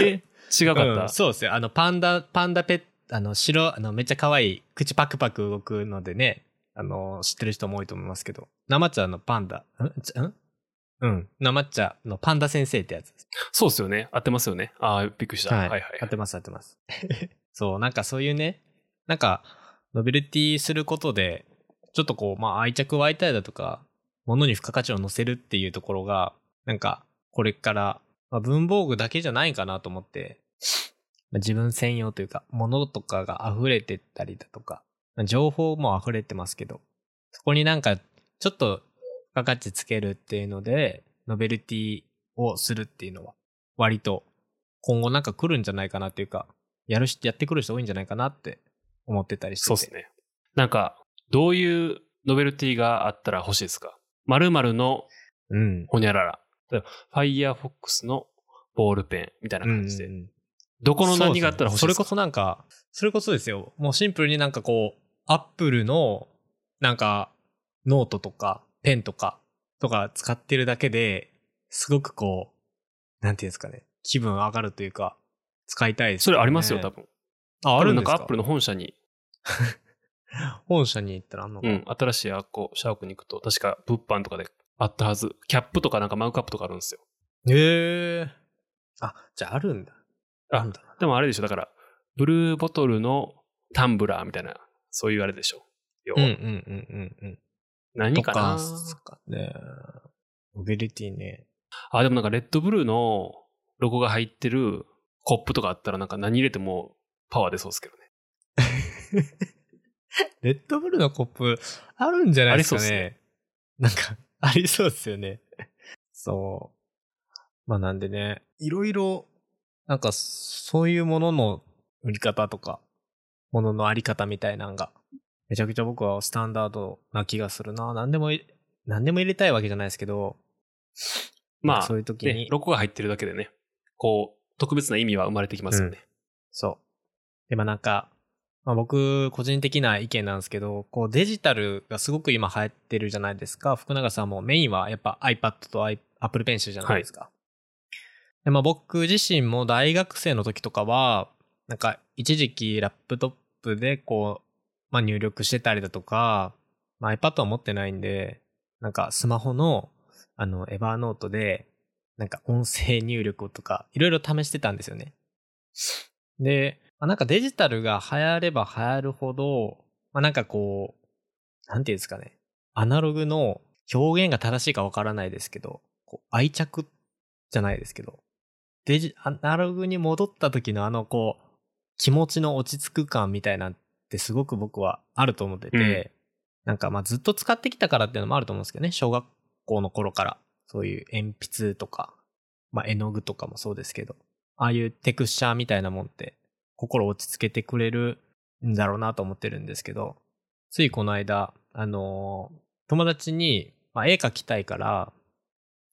え、違かった？うんそうですよ。あの、パンダ、パンダペッ、あの、白、あの、めっちゃ可愛い、口パクパク動くのでね、あの、知ってる人も多いと思いますけど、生茶のパンダ、ん？ちん？うん。生茶のパンダ先生ってやつです。そうっすよね。合ってますよね。ああ、びっくりした。はいはい、合ってます、合ってます。そう、なんかそういうね、なんか、ノベルティすることで、ちょっとこう、まあ愛着湧いたりだとか、物に付加価値を乗せるっていうところが、なんか、これから、まあ、文房具だけじゃないかなと思って、まあ自分専用というか、物とかが溢れてったりだとか、まあ情報も溢れてますけど、そこになんか、ちょっと、付加価値つけるっていうので、ノベルティをするっていうのは、割と、今後なんか来るんじゃないかなっていうか、やるし、やってくる人多いんじゃないかなって思ってたりしてて。そうですね。なんか、どういうノベルティがあったら欲しいですか？〇〇のうん。ほにゃらら。例えば Firefox のボールペンみたいな感じで。どこの何があったら欲しいそれこそなんか、それこそですよ。もうシンプルになんかこう、アップルの、なんか、ノートとか、ペンとか、とか使ってるだけで、すごくこう、なんていうんですかね、気分上がるというか、使いたいです、それありますよ、多。分。あ、あるんですか？なんかアップルの本社に、本社に行ったらあんのかな？うん、新しいあこうシャークに行くと、確か物販とかであったはず。キャップとかなんかマグカップとかあるんですよ。へえ。あ、じゃああるんだ。あでもあれでしょ、だから、ブルーボトルのタンブラーみたいな、そういうあれでしょ。要は、うんうんうんうんうん。何かな？かね。モビリティね。あ、でもなんかレッドブルーのロゴが入ってるコップとかあったらなんか何入れてもパワー出そうですけどね。レッドブルのコップあるんじゃないですかね。ありそうっすねなんか、ありそうですよね。そう。まあなんでね、いろいろ、なんかそういうものの売り方とか、もののあり方みたいなのが、めちゃくちゃ僕はスタンダードな気がするな。何でもい、何でも入れたいわけじゃないですけど、まあ、そういう時ねに、、ロゴが入ってるだけでね、こう、特別な意味は生まれてきますよね。そう。で、まあなんか、まあ僕、個人的な意見なんですけど、こうデジタルがすごく今流行ってるじゃないですか。福永さんもメインはやっぱ iPad と Apple Pencil じゃないですか。でまあ僕自身も大学生の時とかは、なんか一時期ラップトップでこう、まあ入力してたりだとか、まあ iPad は持ってないんで、なんかスマホのあのエバーノートで、なんか音声入力とかいろいろ試してたんですよね。で、まあ、なんかデジタルが流行れば流行るほど、まあ、なんかこう、なんていうんですかね。アナログの表現が正しいかわからないですけど、こう愛着じゃないですけど、デジ、アナログに戻った時のあのこう、気持ちの落ち着く感みたいなんてすごく僕はあると思ってて、うんなんかまあずっと使ってきたからっていうのもあると思うんですけどね、小学校の頃から、そういう鉛筆とか、まあ絵の具とかもそうですけど、ああいうテクスチャーみたいなもんって、心落ち着けてくれるんだろうなと思ってるんですけど、ついこの間、あのー友達に、まあ、絵描きたいから、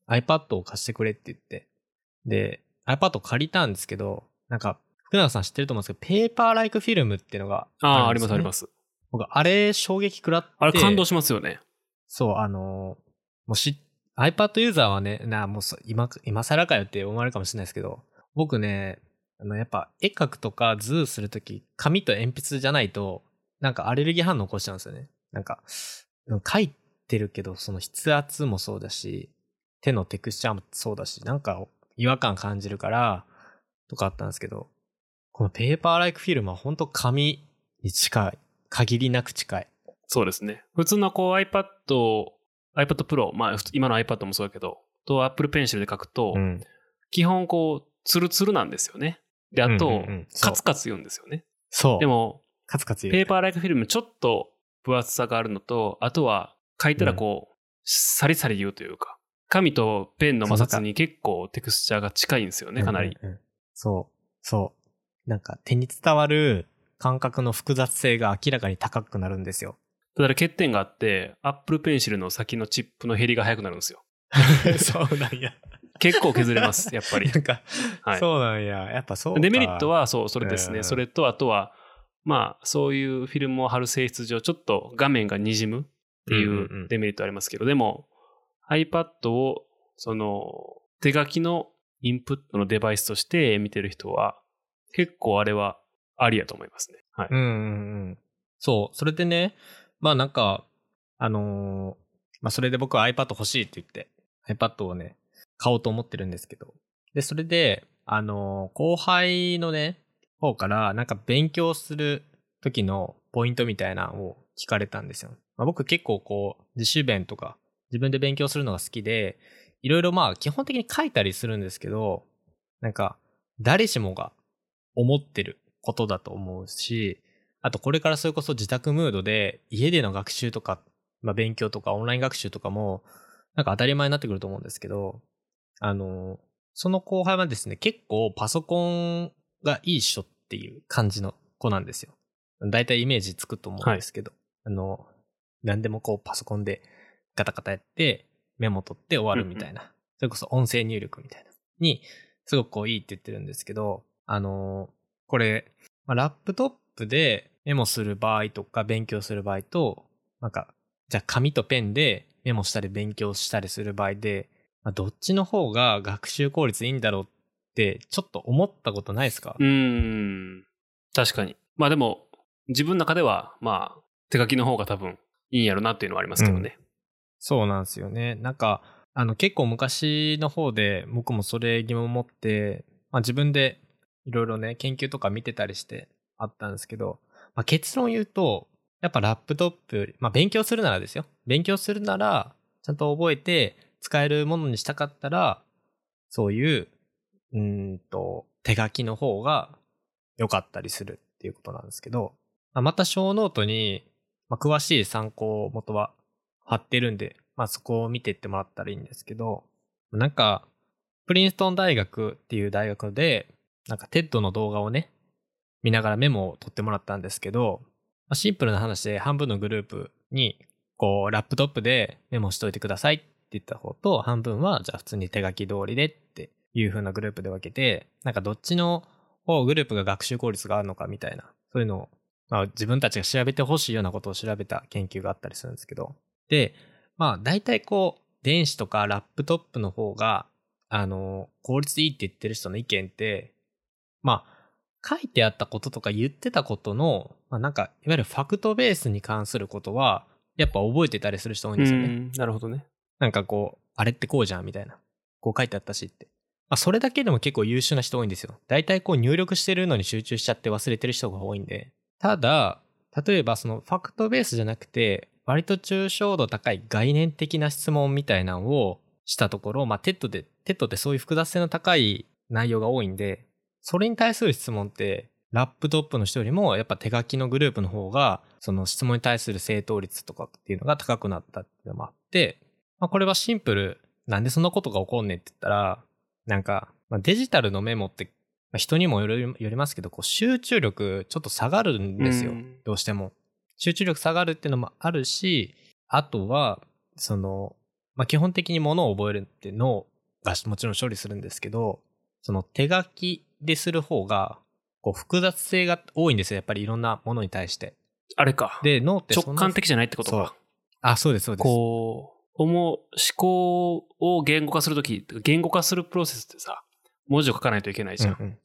iPad を貸してくれって言って、で、iPad を借りたんですけど、なんか、福永さん知ってると思うんですけど、ペーパーライクフィルムっていうのがああ、あるんですよねりますあります。僕、あれ衝撃食らって。あれ感動しますよね。そう、あのーもうし、iPad ユーザーはね、な、もうそ今、今更かよって思われるかもしれないですけど、僕ね、あの、やっぱ絵描くとかズーするとき、紙と鉛筆じゃないと、なんかアレルギー反応起こしちゃうんですよね。なんか、うん書いてるけど、その筆圧もそうだし、手のテクスチャーもそうだし、なんか違和感感じるから、とかあったんですけど、このペーパーライクフィルムは本当紙に近い。限りなく近い。そうですね。普通のこう iPad、iPad Pro、まあ今の iPad もそうだけど、と Apple Pencil で書くと、ん。基本こう、ツルツルなんですよね。で、あと、うんうんカツカツ言うんですよね。そう。でも、カツカツ言う。ペーパーライクフィルムちょっと分厚さがあるのと、あとは書いたらこう、サリサリ言うというか、紙とペンの摩擦に結構テクスチャーが近いんですよね、かなり。うんうんうんそう。そう。なんか手に伝わる感覚の複雑性が明らかに高くなるんですよ。ただ欠点があって、Apple Pencil の先のチップの減りが早くなるんですよ。そうなんや。結構削れます、やっぱり。なんか、はいそうなんや。やっぱそうか。デメリットは、そう、それですね。うんそれと、あとは、まあ、そういうフィルムを貼る性質上、ちょっと画面が滲むっていうデメリットありますけど、でも、iPad を、その、手書きのインプットのデバイスとして見てる人は、結構あれはありやと思いますね。はい。うんうんうん。そう。それでね、まあなんか、あのーまあそれで僕は iPad 欲しいって言って、iPad をね、買おうと思ってるんですけど。で、それで、あの後輩のね、方から、なんか勉強する時のポイントみたいなのを聞かれたんですよ。まあ、僕結構こう、自主勉とか自分で勉強するのが好きで、いろいろまあ基本的に書いたりするんですけど、なんか誰しもが思ってることだと思うし、あとこれからそれこそ自宅ムードで家での学習とか、まあ勉強とかオンライン学習とかも、なんか当たり前になってくると思うんですけど、あの、その後輩はですね、結構パソコンがいい人っていう感じの子なんですよ。大体イメージつくと思うんですけど、あの、何でもこうパソコンでガタガタやってメモ取って終わるみたいな、それこそ音声入力みたいな、に、すごくこういいって言ってるんですけど、あの、これ、まあ、ラップトップでメモする場合とか勉強する場合と、なんか、じゃあ紙とペンでメモしたり勉強したりする場合で、まあ、どっちの方が学習効率いいんだろうって、ちょっと思ったことないですか？うーん。確かに。まあでも、自分の中では、まあ、手書きの方が多分いいんやろなっていうのはありますけどね。そうなんですよね。なんか、あの結構昔の方で僕もそれ疑問を持って、まあ自分でいろいろね、研究とか見てたりしてあったんですけど、まあ、結論言うと、やっぱラップトップより、まあ勉強するならですよ。勉強するなら、ちゃんと覚えて使えるものにしたかったら、そういう、うんと、手書きの方が良かったりするっていうことなんですけど、まあまたショーノートに、まあ、詳しい参考元は貼ってるんで、まあそこを見ていってもらったらいいんですけど、なんか、プリンストン大学っていう大学で、なんか TED の動画をね、見ながらメモを取ってもらったんですけど、まあ、シンプルな話で半分のグループに、こう、ラップトップでメモしといてくださいっって言った方と、半分は、じゃあ普通に手書き通りでっていう風なグループで分けて、なんかどっちの方グループが学習効率があるのかみたいな、そういうのを、まあ自分たちが調べてほしいようなことを調べた研究があったりするんですけど、で、まあ大体こう、電子とかラップトップの方が、あの、効率いいって言ってる人の意見って、まあ、書いてあったこととか言ってたことの、まあなんか、いわゆるファクトベースに関することは、やっぱ覚えてたりする人多いんですよね。なるほどね。なんかこう、あれってこうじゃんみたいな。こう書いてあったしって。まあそれだけでも結構優秀な人多いんですよ。大体こう入力してるのに集中しちゃって忘れてる人が多いんで。ただ、例えばそのファクトベースじゃなくて、割と抽象度高い概念的な質問みたいなのをしたところ、まあ TED で、 TED ってそういう複雑性の高い内容が多いんで、それに対する質問って、ラップトップの人よりも、やっぱ手書きのグループの方が、その質問に対する正答率とかっていうのが高くなったっていうのもあって、まあこれはシンプル、なんでそんなことが起こんねんって言ったら、なんか、まあ、デジタルのメモって、まあ人にもよりよりますけど、こう集中力ちょっと下がるんですよ。うんどうしても。集中力下がるっていうのもあるし、あとは、その、まあ、基本的に物を覚えるって脳がもちろん処理するんですけど、その手書きでする方が、こう複雑性が多いんですよ。やっぱりいろんなものに対して。あれか。で、脳って直感的じゃないってことか。あ、そうです、そうです。こう、思う、思考を言語化するとき、言語化するプロセスってさ、文字を書かないといけないじゃん。うんうん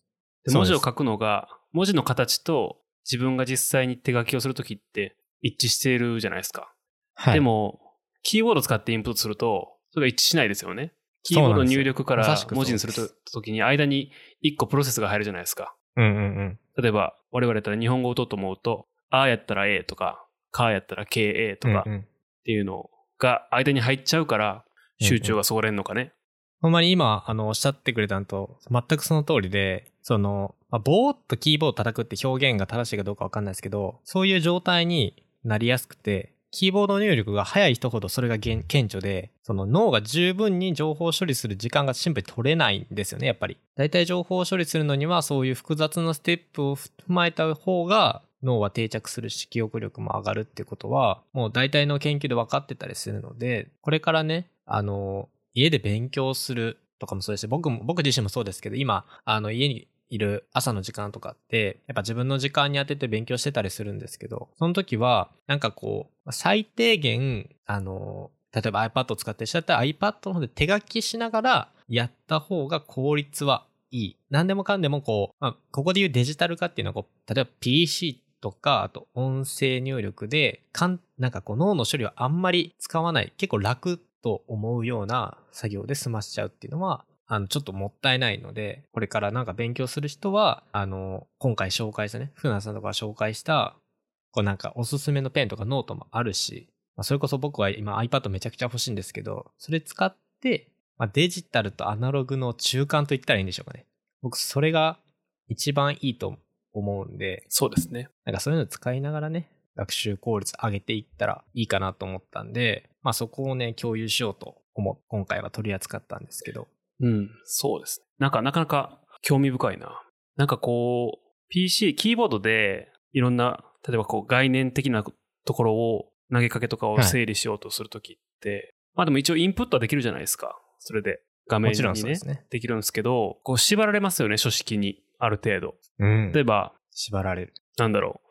文字を書くのが、文字の形と自分が実際に手書きをするときって一致しているじゃないですか。はいでも、キーボードを使ってインプットすると、それが一致しないですよね。キーボードの入力から文字にするときに間に一個プロセスが入るじゃないですか。うんうんうん。例えば、我々やったら日本語を打とうと思うと、あーやったら A とか、かーやったら KA とかっていうのが間に入っちゃうから、集中がそがれんのかね。ほんまに今、あの、おっしゃってくれたのと、全くその通りで、その、まあ、ぼーっとキーボード叩くって表現が正しいかどうかわかんないですけど、そういう状態になりやすくて、キーボード入力が早い人ほどそれが顕顕著で、その脳が十分に情報処理する時間がシンプルに取れないんですよね、やっぱり。大体情報を処理するのには、そういう複雑なステップを踏まえた方が、脳は定着するし、記憶力も上がるってことは、もう大体の研究で分かってたりするので、これからね、あの、家で勉強するとかもそうですし、僕も、僕自身もそうですけど、今、あの、家にいる朝の時間とかって、やっぱ自分の時間に当てて勉強してたりするんですけど、その時は、なんかこう、最低限、あの、例えば iPad を使ってる人だったら iPad の方で手書きしながらやった方が効率はいい。何でもかんでもこう、まあ、ここで言うデジタル化っていうのはこう、例えば PC とか、あと音声入力で、かん、なんかこう脳の処理をあんまり使わない、結構楽と思うような作業で済ましちゃうっていうのは、あの、ちょっともったいないので、これからなんか勉強する人は、あの、今回紹介したね、福永さんとか紹介した、こうなんかおすすめのペンとかノートもあるし、まあ、それこそ僕は今 iPad めちゃくちゃ欲しいんですけど、それ使って、まあ、デジタルとアナログの中間と言ったらいいんでしょうかね。僕、それが一番いいと思うんで、そうですね。なんかそういうの使いながらね、学習効率上げていったらいいかなと思ったんで、まあそこをね、共有しようと思う、今回は取り扱ったんですけど。うん、そうですね。なんか、なかなか興味深いな。なんかこう、PC、キーボードでいろんな、例えばこう概念的なところを投げかけとかを整理しようとするときって、まあでも一応インプットはできるじゃないですか。それで画面にねね。できるんですけど、こう縛られますよね、書式に。ある程度。うん例えば、縛られる。なんだろ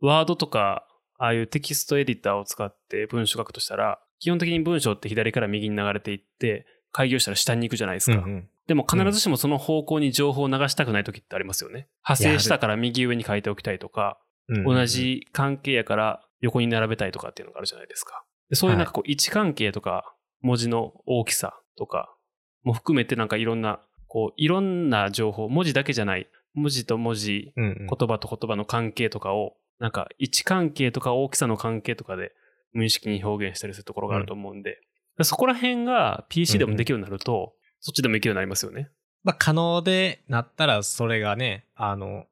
う。ワードとか、ああいうテキストエディターを使って文章書くとしたら、基本的に文章って左から右に流れていって、開業したら下に行くじゃないですか。うんでも必ずしもその方向に情報を流したくない時ってありますよね。派生したから右上に書いておきたいとか、うん同。じ関係やから横に並べたいとかっていうのがあるじゃないですか。でそういうなんかこう位置関係とか、文字の大きさとかも含めてなんかいろんな、こういろんな情報、文字だけじゃない、文字と文字、うんうん言葉と言葉の関係とかを、なんか位置関係とか大きさの関係とかで無意識に表現したりするところがあると思うんで、そこら辺が PC でもできるようになると、そっちでもいけるようになりますよね。まあ可能でなったらそれがね、あの、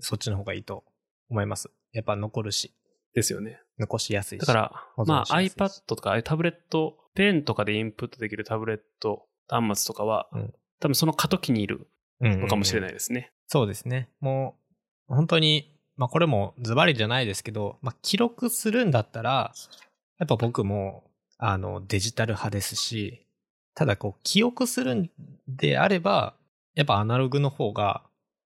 そっちの方がいいと思います。やっぱ残るし、ですよね。残しやすいし。だから、まあ iPad とかタブレット、ペンとかでインプットできるタブレット端末とかは、うん多分その過渡期にいるうんのかもしれい。ないですね。そうですね。もう、本当に、まあこれもズバリじゃないですけど、まあ記録するんだったら、やっぱ僕も、あの、デジタル派ですし、ただこう、記憶するんであれば、やっぱアナログの方が、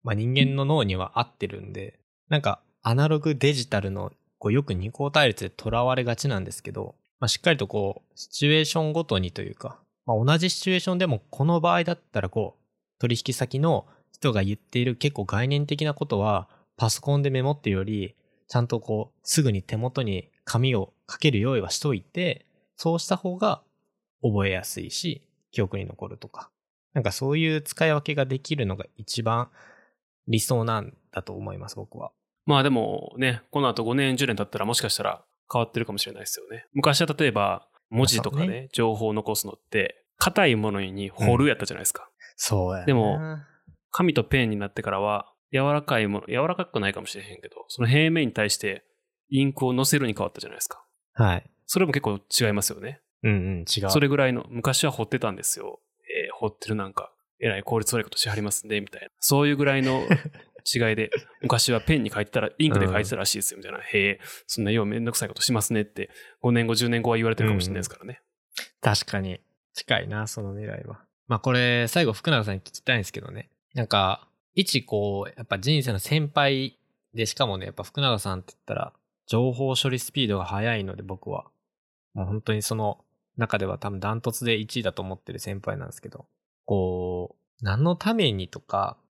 まあ人間の脳には合ってるんで、なんかアナログデジタルの、こうよく二項対立で囚われがちなんですけど、まあしっかりとこう、シチュエーションごとにというか、まあ同じシチュエーションでもこの場合だったらこう、取引先の人が言っている結構概念的なことは、パソコンでメモってより、ちゃんとこう、すぐに手元に紙を書ける用意はしといて、そうした方が覚えやすいし、記憶に残るとか。なんかそういう使い分けができるのが一番理想なんだと思います、僕は。まあでもね、この後5年、10年経ったらもしかしたら変わってるかもしれないですよね。昔は例えば文字とかね、情報を残すのって、硬いものに掘るやったじゃないですか。そうやねでも、紙とペンになってからは、柔らかいもの、柔らかくないかもしれへんけど、その平面に対してインクを乗せるに変わったじゃないですか。はい。それも結構違いますよね。うんうん、違う。それぐらいの、昔は掘ってたんですよ。えー掘ってるなんか、えらい効率悪いことしはりますね、みたいな。そういうぐらいの違いで、昔はペンに書いてたら、インクで書いてたらしいですよ、みたいな。へえ、そんなようめんどくさいことしますねって、5年後、10年後は言われてるかもしれないですからね。確かに。近いな、その未来は。まあこれ、最後福永さんに聞きたいんですけどね。なんか、一こう、やっぱ人生の先輩で、しかもね、やっぱ福永さんって言ったら、情報処理スピードが速いので僕は。もう本当にその中では多分ダントツで1位だと思ってる先輩なんですけど、こう、何のためにとか、まあ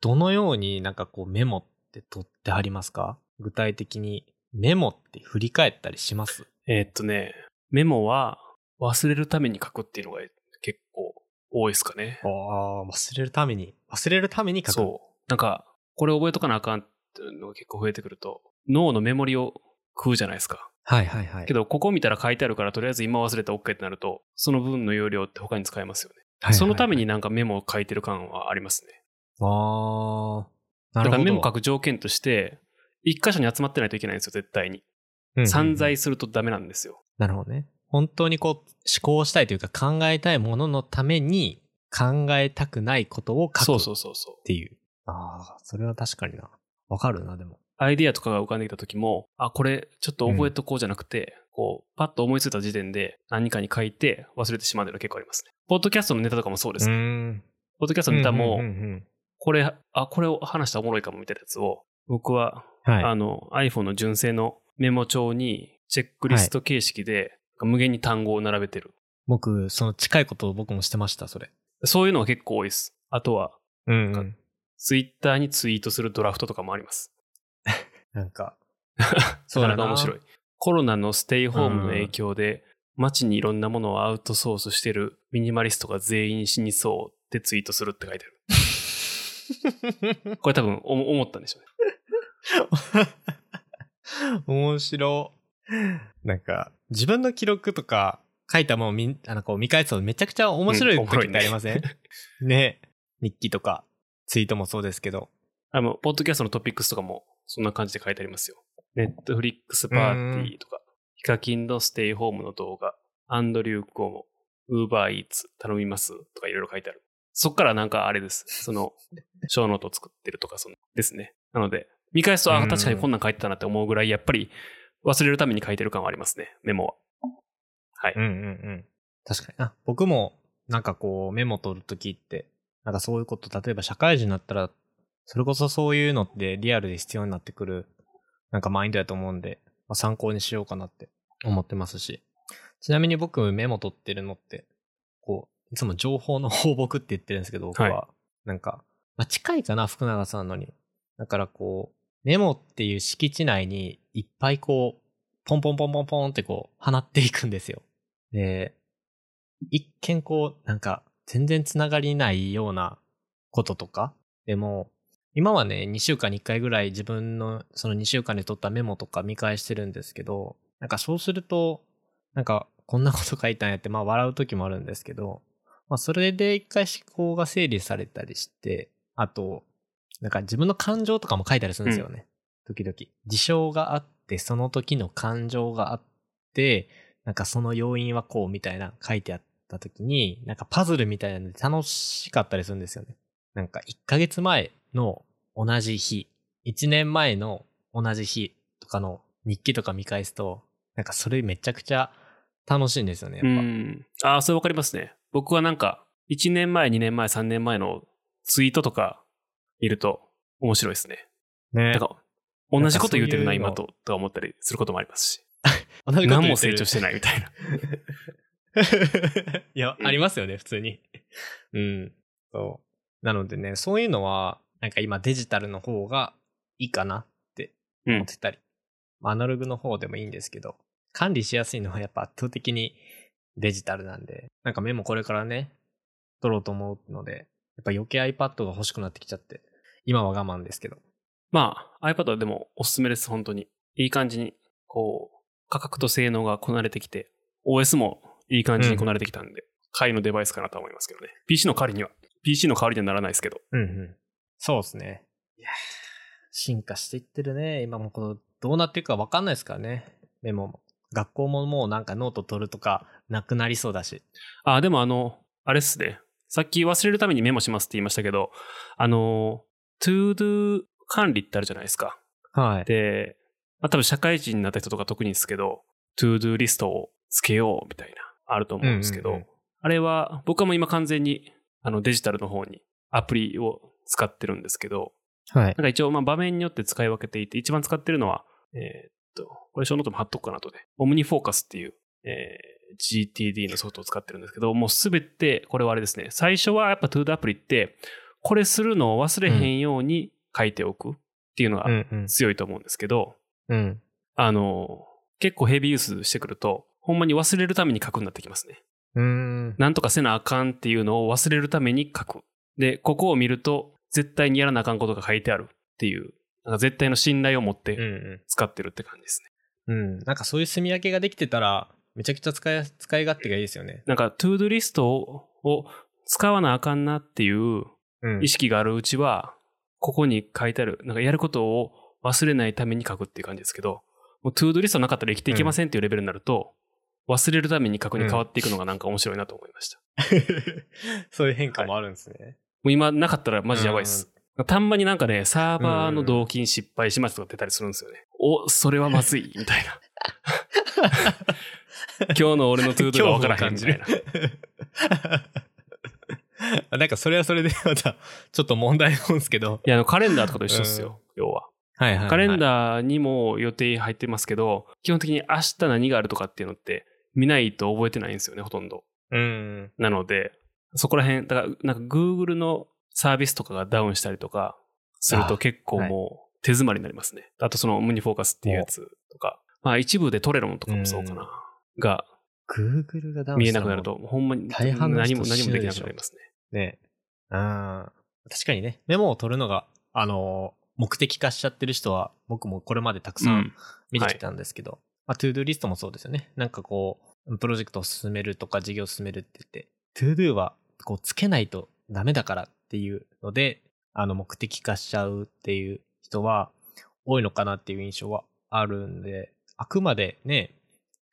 どのようになんかこうメモって取ってはりますか？具体的にメモって振り返ったりします？えーっとね、メモは忘れるために書くっていうのが結構多いですかね。ああ、忘れるために、忘れるために書く。そう。なんか、これ覚えとかなあかんっていうのが結構増えてくると、脳のメモリを食うじゃないですか。はいはいはい。けど、ここ見たら書いてあるから、とりあえず今忘れたら OK ってなると、その分の容量って他に使えますよね。はいはいはいそのためになんかメモを書いてる感はありますね。ああ、なるほど。だからメモ書く条件として、一箇所に集まってないといけないんですよ、絶対に。うんうんうん散在するとダメなんですよ。なるほどね。本当にこう、思考したいというか考えたいもののために考えたくないことを書くっそうそうそうそう。ていう。ああ、それは確かにな。わかるな、でも。アイディアとかが浮かんできた時も、あ、これちょっと覚えとこうじゃなくて、こう、パッと思いついた時点で何かに書いて忘れてしまうのが結構ありますね。ポッドキャストのネタとかもそうです。ん。ポッドキャストのネタもうん、うんうんこれ、あ、これを話したらおもろいかもみたいなやつを、僕は、うんはい。あの、iPhone の純正のメモ帳にチェックリスト形式で、無限に単語を並べてる。僕、その近いことを僕もしてました、それ。そういうのが結構多いです。あとは、うんうんツイッターにツイートするドラフトとかもあります。なんか、なかなか面白い。い。コロナのステイホームの影響で、街にいろんなものをアウトソースしてるミニマリストが全員死にそうっってツイートするって書いてある。これ多分お思ったんでしょうね。面白。なんか、自分の記録とか書いたものを見あのこう見返すとめちゃくちゃ面白い時ってありません、ね 日記とか、ツイートもそうですけど。あの、ポッドキャストのトピックスとかもそんな感じで書いてありますよ。ネットフリックスパーティーとか、ヒカキンのステイホームの動画、アンドリュー・コモ、ウーバーイーツ頼みますとかいろいろ書いてある。そっからなんかあれです。その、ショーノート作ってるとか、その、ですね。なので、見返すと、あ、うん確かにこんなん書いてたなって思うぐらい、やっぱり忘れるために書いてる感はありますね、メモは。はい。うんうんうん。確かに。あ、僕も、なんかこう、メモ取るときって、なんかそういうこと、例えば社会人になったら、それこそそういうのってリアルで必要になってくる、なんかマインドやと思うんで、まあ、参考にしようかなって思ってますし。ちなみに僕メモ取ってるのって、こう、いつも情報の放牧って言ってるんですけど、僕は。はなんか、まあ、近いかな、福永さんのに。だからこう、メモっていう敷地内にいっぱいこう、ポンポンポンポンポンってこう、放っていくんですよ。で、一見こう、なんか、全然つながりないようなこととか、でも、今はね、2週間に1回ぐらい自分のその2週間で取ったメモとか見返してるんですけど、なんかそうすると、なんかこんなこと書いたんやって、まあ笑う時もあるんですけど、まあそれで一回思考が整理されたりして、あと、なんか自分の感情とかも書いたりするんですよね。時々。事象があって、その時の感情があって、なんかその要因はこうみたいな書いてあった時に、なんかパズルみたいなので楽しかったりするんですよね。なんか1ヶ月前の同じ日、1年前の同じ日とかの日記とか見返すと、なんかそれめちゃくちゃ楽しいんですよね、やっぱ。うん。ああ、それわかりますね。僕はなんか、1年前、2年前、3年前のツイートとか見ると面白いですね。ねなんか、同じこと言うてるな、今と、とか思ったりすることもありますし。同じこと言ってる何も成長してないみたいな。いや、うんありますよね、普通に。うん。そう。なのでね、そういうのは、なんか今デジタルの方がいいかなってうん思ってたり。まあアナログの方でもいいんですけど、管理しやすいのはやっぱ圧倒的にデジタルなんで、なんかメモこれからね、取ろうと思うので、やっぱ余計 iPad が欲しくなってきちゃって、今は我慢ですけど。まあ、iPad はでもおすすめです、本当に。いい感じに、こう、価格と性能がこなれてきて、OS もいい感じにこなれてきたんで、買いのデバイスかなと思いますけどね。PC の代わりには、PC の代わりにはならないですけど。うんうん。そうですね。いやー進化していってるね。今もこの、どうなっていくか分かんないですからね。メモも。学校ももうなんかノート取るとか、なくなりそうだし。あ、でもあの、あれっすね。さっき忘れるためにメモしますって言いましたけど、あの、ToDo 管理ってあるじゃないですか。はい。で、まあ多分社会人になった人とか特にですけど、ToDo リストをつけようみたいな、あると思うんですけど、うんうんうんあれは、僕はもう今完全にあのデジタルの方にアプリを使ってるんですけど、はいなん。か一応まあ場面によって使い分けていて、一番使ってるのは、えーっと、これショーノートも貼っとくかなとで、 OmniFocus っていう、えー GTD のソフトを使ってるんですけど、もうすべて、これはあれですね、最初はやっぱ ToDo アプリって、これするのを忘れへんように書いておくっていうのがうんうん。強いと思うんですけど、うん。あの、結構ヘビーユースしてくると、ほんまに忘れるために書くになってきますね。うーん。なんとかせなあかんっていうのを忘れるために書く。で、ここを見ると、絶対にやらなあかんことが書いてあるっていう、なんか絶対の信頼を持っうんてう使ってるって感じですね。ん。うん。なんかそういう住み分けができてたら、めちゃくちゃ使い、使い勝手がいいですよね。なんか、 ToDo リストをを使わなあかんなっていううん意識があるうちは、ここに書いてある、なんかやることを忘れないために書くっていう感じですけど、もう ToDo リストなかったら生きていけませんっていうレベルになると、忘れるために書くに変わっていくのがなんか面白いなと思いました。そういう変化もあるんですね。もう今なかったらマジやばいです。たまになんかね、サーバーの同期に失敗しましたとか出たりするんですよね。お、それはまずい、みたいな。今日の俺の ToDo がわからへんみたいな。な。なんかそれはそれでまた、ちょっと問題なんですけど。いや、カレンダーとかと一緒ですよ、要は。はいはい、はい。カレンダーにも予定入ってますけど、基本的に明日何があるとかっていうのって見ないと覚えてないんですよね、ほとんど。うん。なので、そこら辺、だから、なんか Google のサービスとかがダウンしたりとかするとあ結構もう手詰まりになりますね。あとその OmniFocus っていうやつとか、まあ一部で Trello とかもそうかな、が Google がダウン見えなくなると、ほんまに何も何もできなくなりますね。ね。うん。確かにね、メモを取るのが、あのー目的化しちゃってる人は、僕もこれまでたくさん見てきたんですけど、まあ、 ToDo リストもそうですよね。なんかこう、プロジェクトを進めるとか事業を進めるって言って、 ToDo はこうつけないとダメだからっていうので、あの目的化しちゃうっていう人は多いのかなっていう印象はあるんで、あくまでね、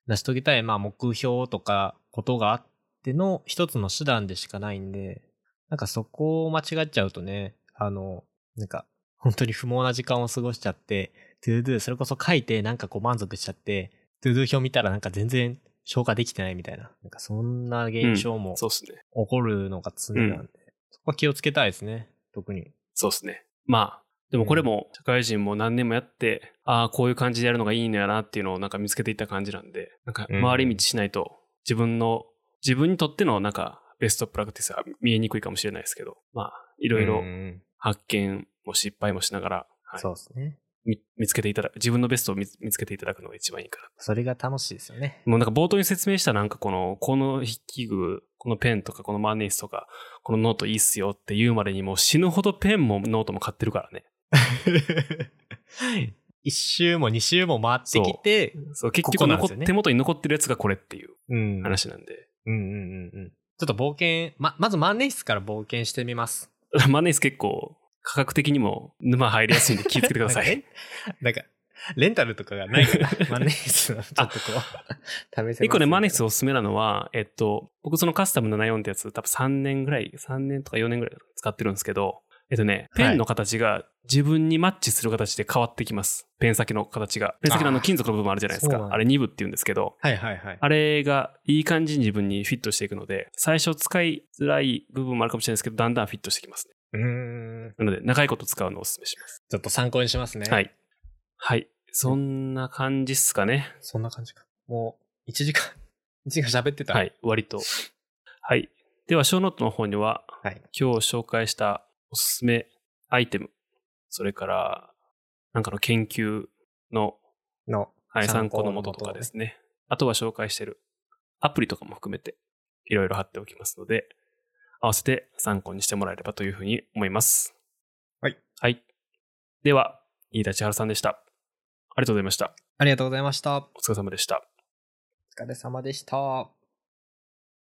成し遂げたいまあ目標とかことがあっての一つの手段でしかないんで、なんかそこを間違っちゃうとね、あの、なんか本当に不毛な時間を過ごしちゃって、 ToDo それこそ書いてなんかこう満足しちゃって、 ToDo 表見たらなんか全然消化できてないみたいな、なんかそんな現象も。起こるのが常なんで、うんそこは気をつけたいですね、特に。そうっすね。まあ、でもこれも社会人も何年もやって、ああ、こういう感じでやるのがいいのやなっていうのをなんか見つけていった感じなんで、なんかうん回り道しないと自分の、自分にとってのなんかベストプラクティスは見えにくいかもしれないですけど、まあ、いいろいろ発見も失敗もしながら、はいそうですね。み見つけていただく、自分のベストを見つけていただくのが一番いいから。それが楽しいですよね。もうなんか冒頭に説明したなんかこの、この筆記具、このペンとかこの万年筆とか、このノートいいっすよって言うまでにもう死ぬほどペンもノートも買ってるからね。一周も二周も回ってきて、そう、結こ局残っ、こなんですよね手元に残ってるやつがこれっていううん。話なんで。うんうんうんうん。ちょっと冒険、ま、まず万年筆から冒険してみます。万年筆結構価格的にも沼入りやすいんで気をつけてください。なんか、レンタルとかがないから、万年筆をちょっとこう、試せ一個ね、万年筆筆おすすめなのは、えっと、僕そのカスタム74ってやつ多分3年ぐらい、3年とか4年ぐらい使ってるんですけど、えっとね、ペンの形が自分にマッチする形で変わってきます。ペン先の形が。ペン先のあの金属の部分あるじゃないですか。あれ2部って言うんですけど、はいはいはい。あれがいい感じに自分にフィットしていくので、最初使いづらい部分もあるかもしれないですけど、だんだんフィットしてきますね。うーん。なので、長いこと使うのをお勧めします。ちょっと参考にしますね。は。い。はい。そんな感じっすかね。そんな感じか。もう、1時間、1時間喋ってた。は。い。割と。はい。では、ショーノートの方には、はい。今日紹介したおすすめアイテム、それから、なんかの研究の、の、はい、参参考の考のもととかですね。あとは紹介してるアプリとかも含めて、いろいろ貼っておきますので、合わせて参考にしてもらえればというふうに思います。はい。はい。では、飯田千春さんでした。ありがとうございました。ありがとうございました。おお疲れ様でした。疲れ様でした。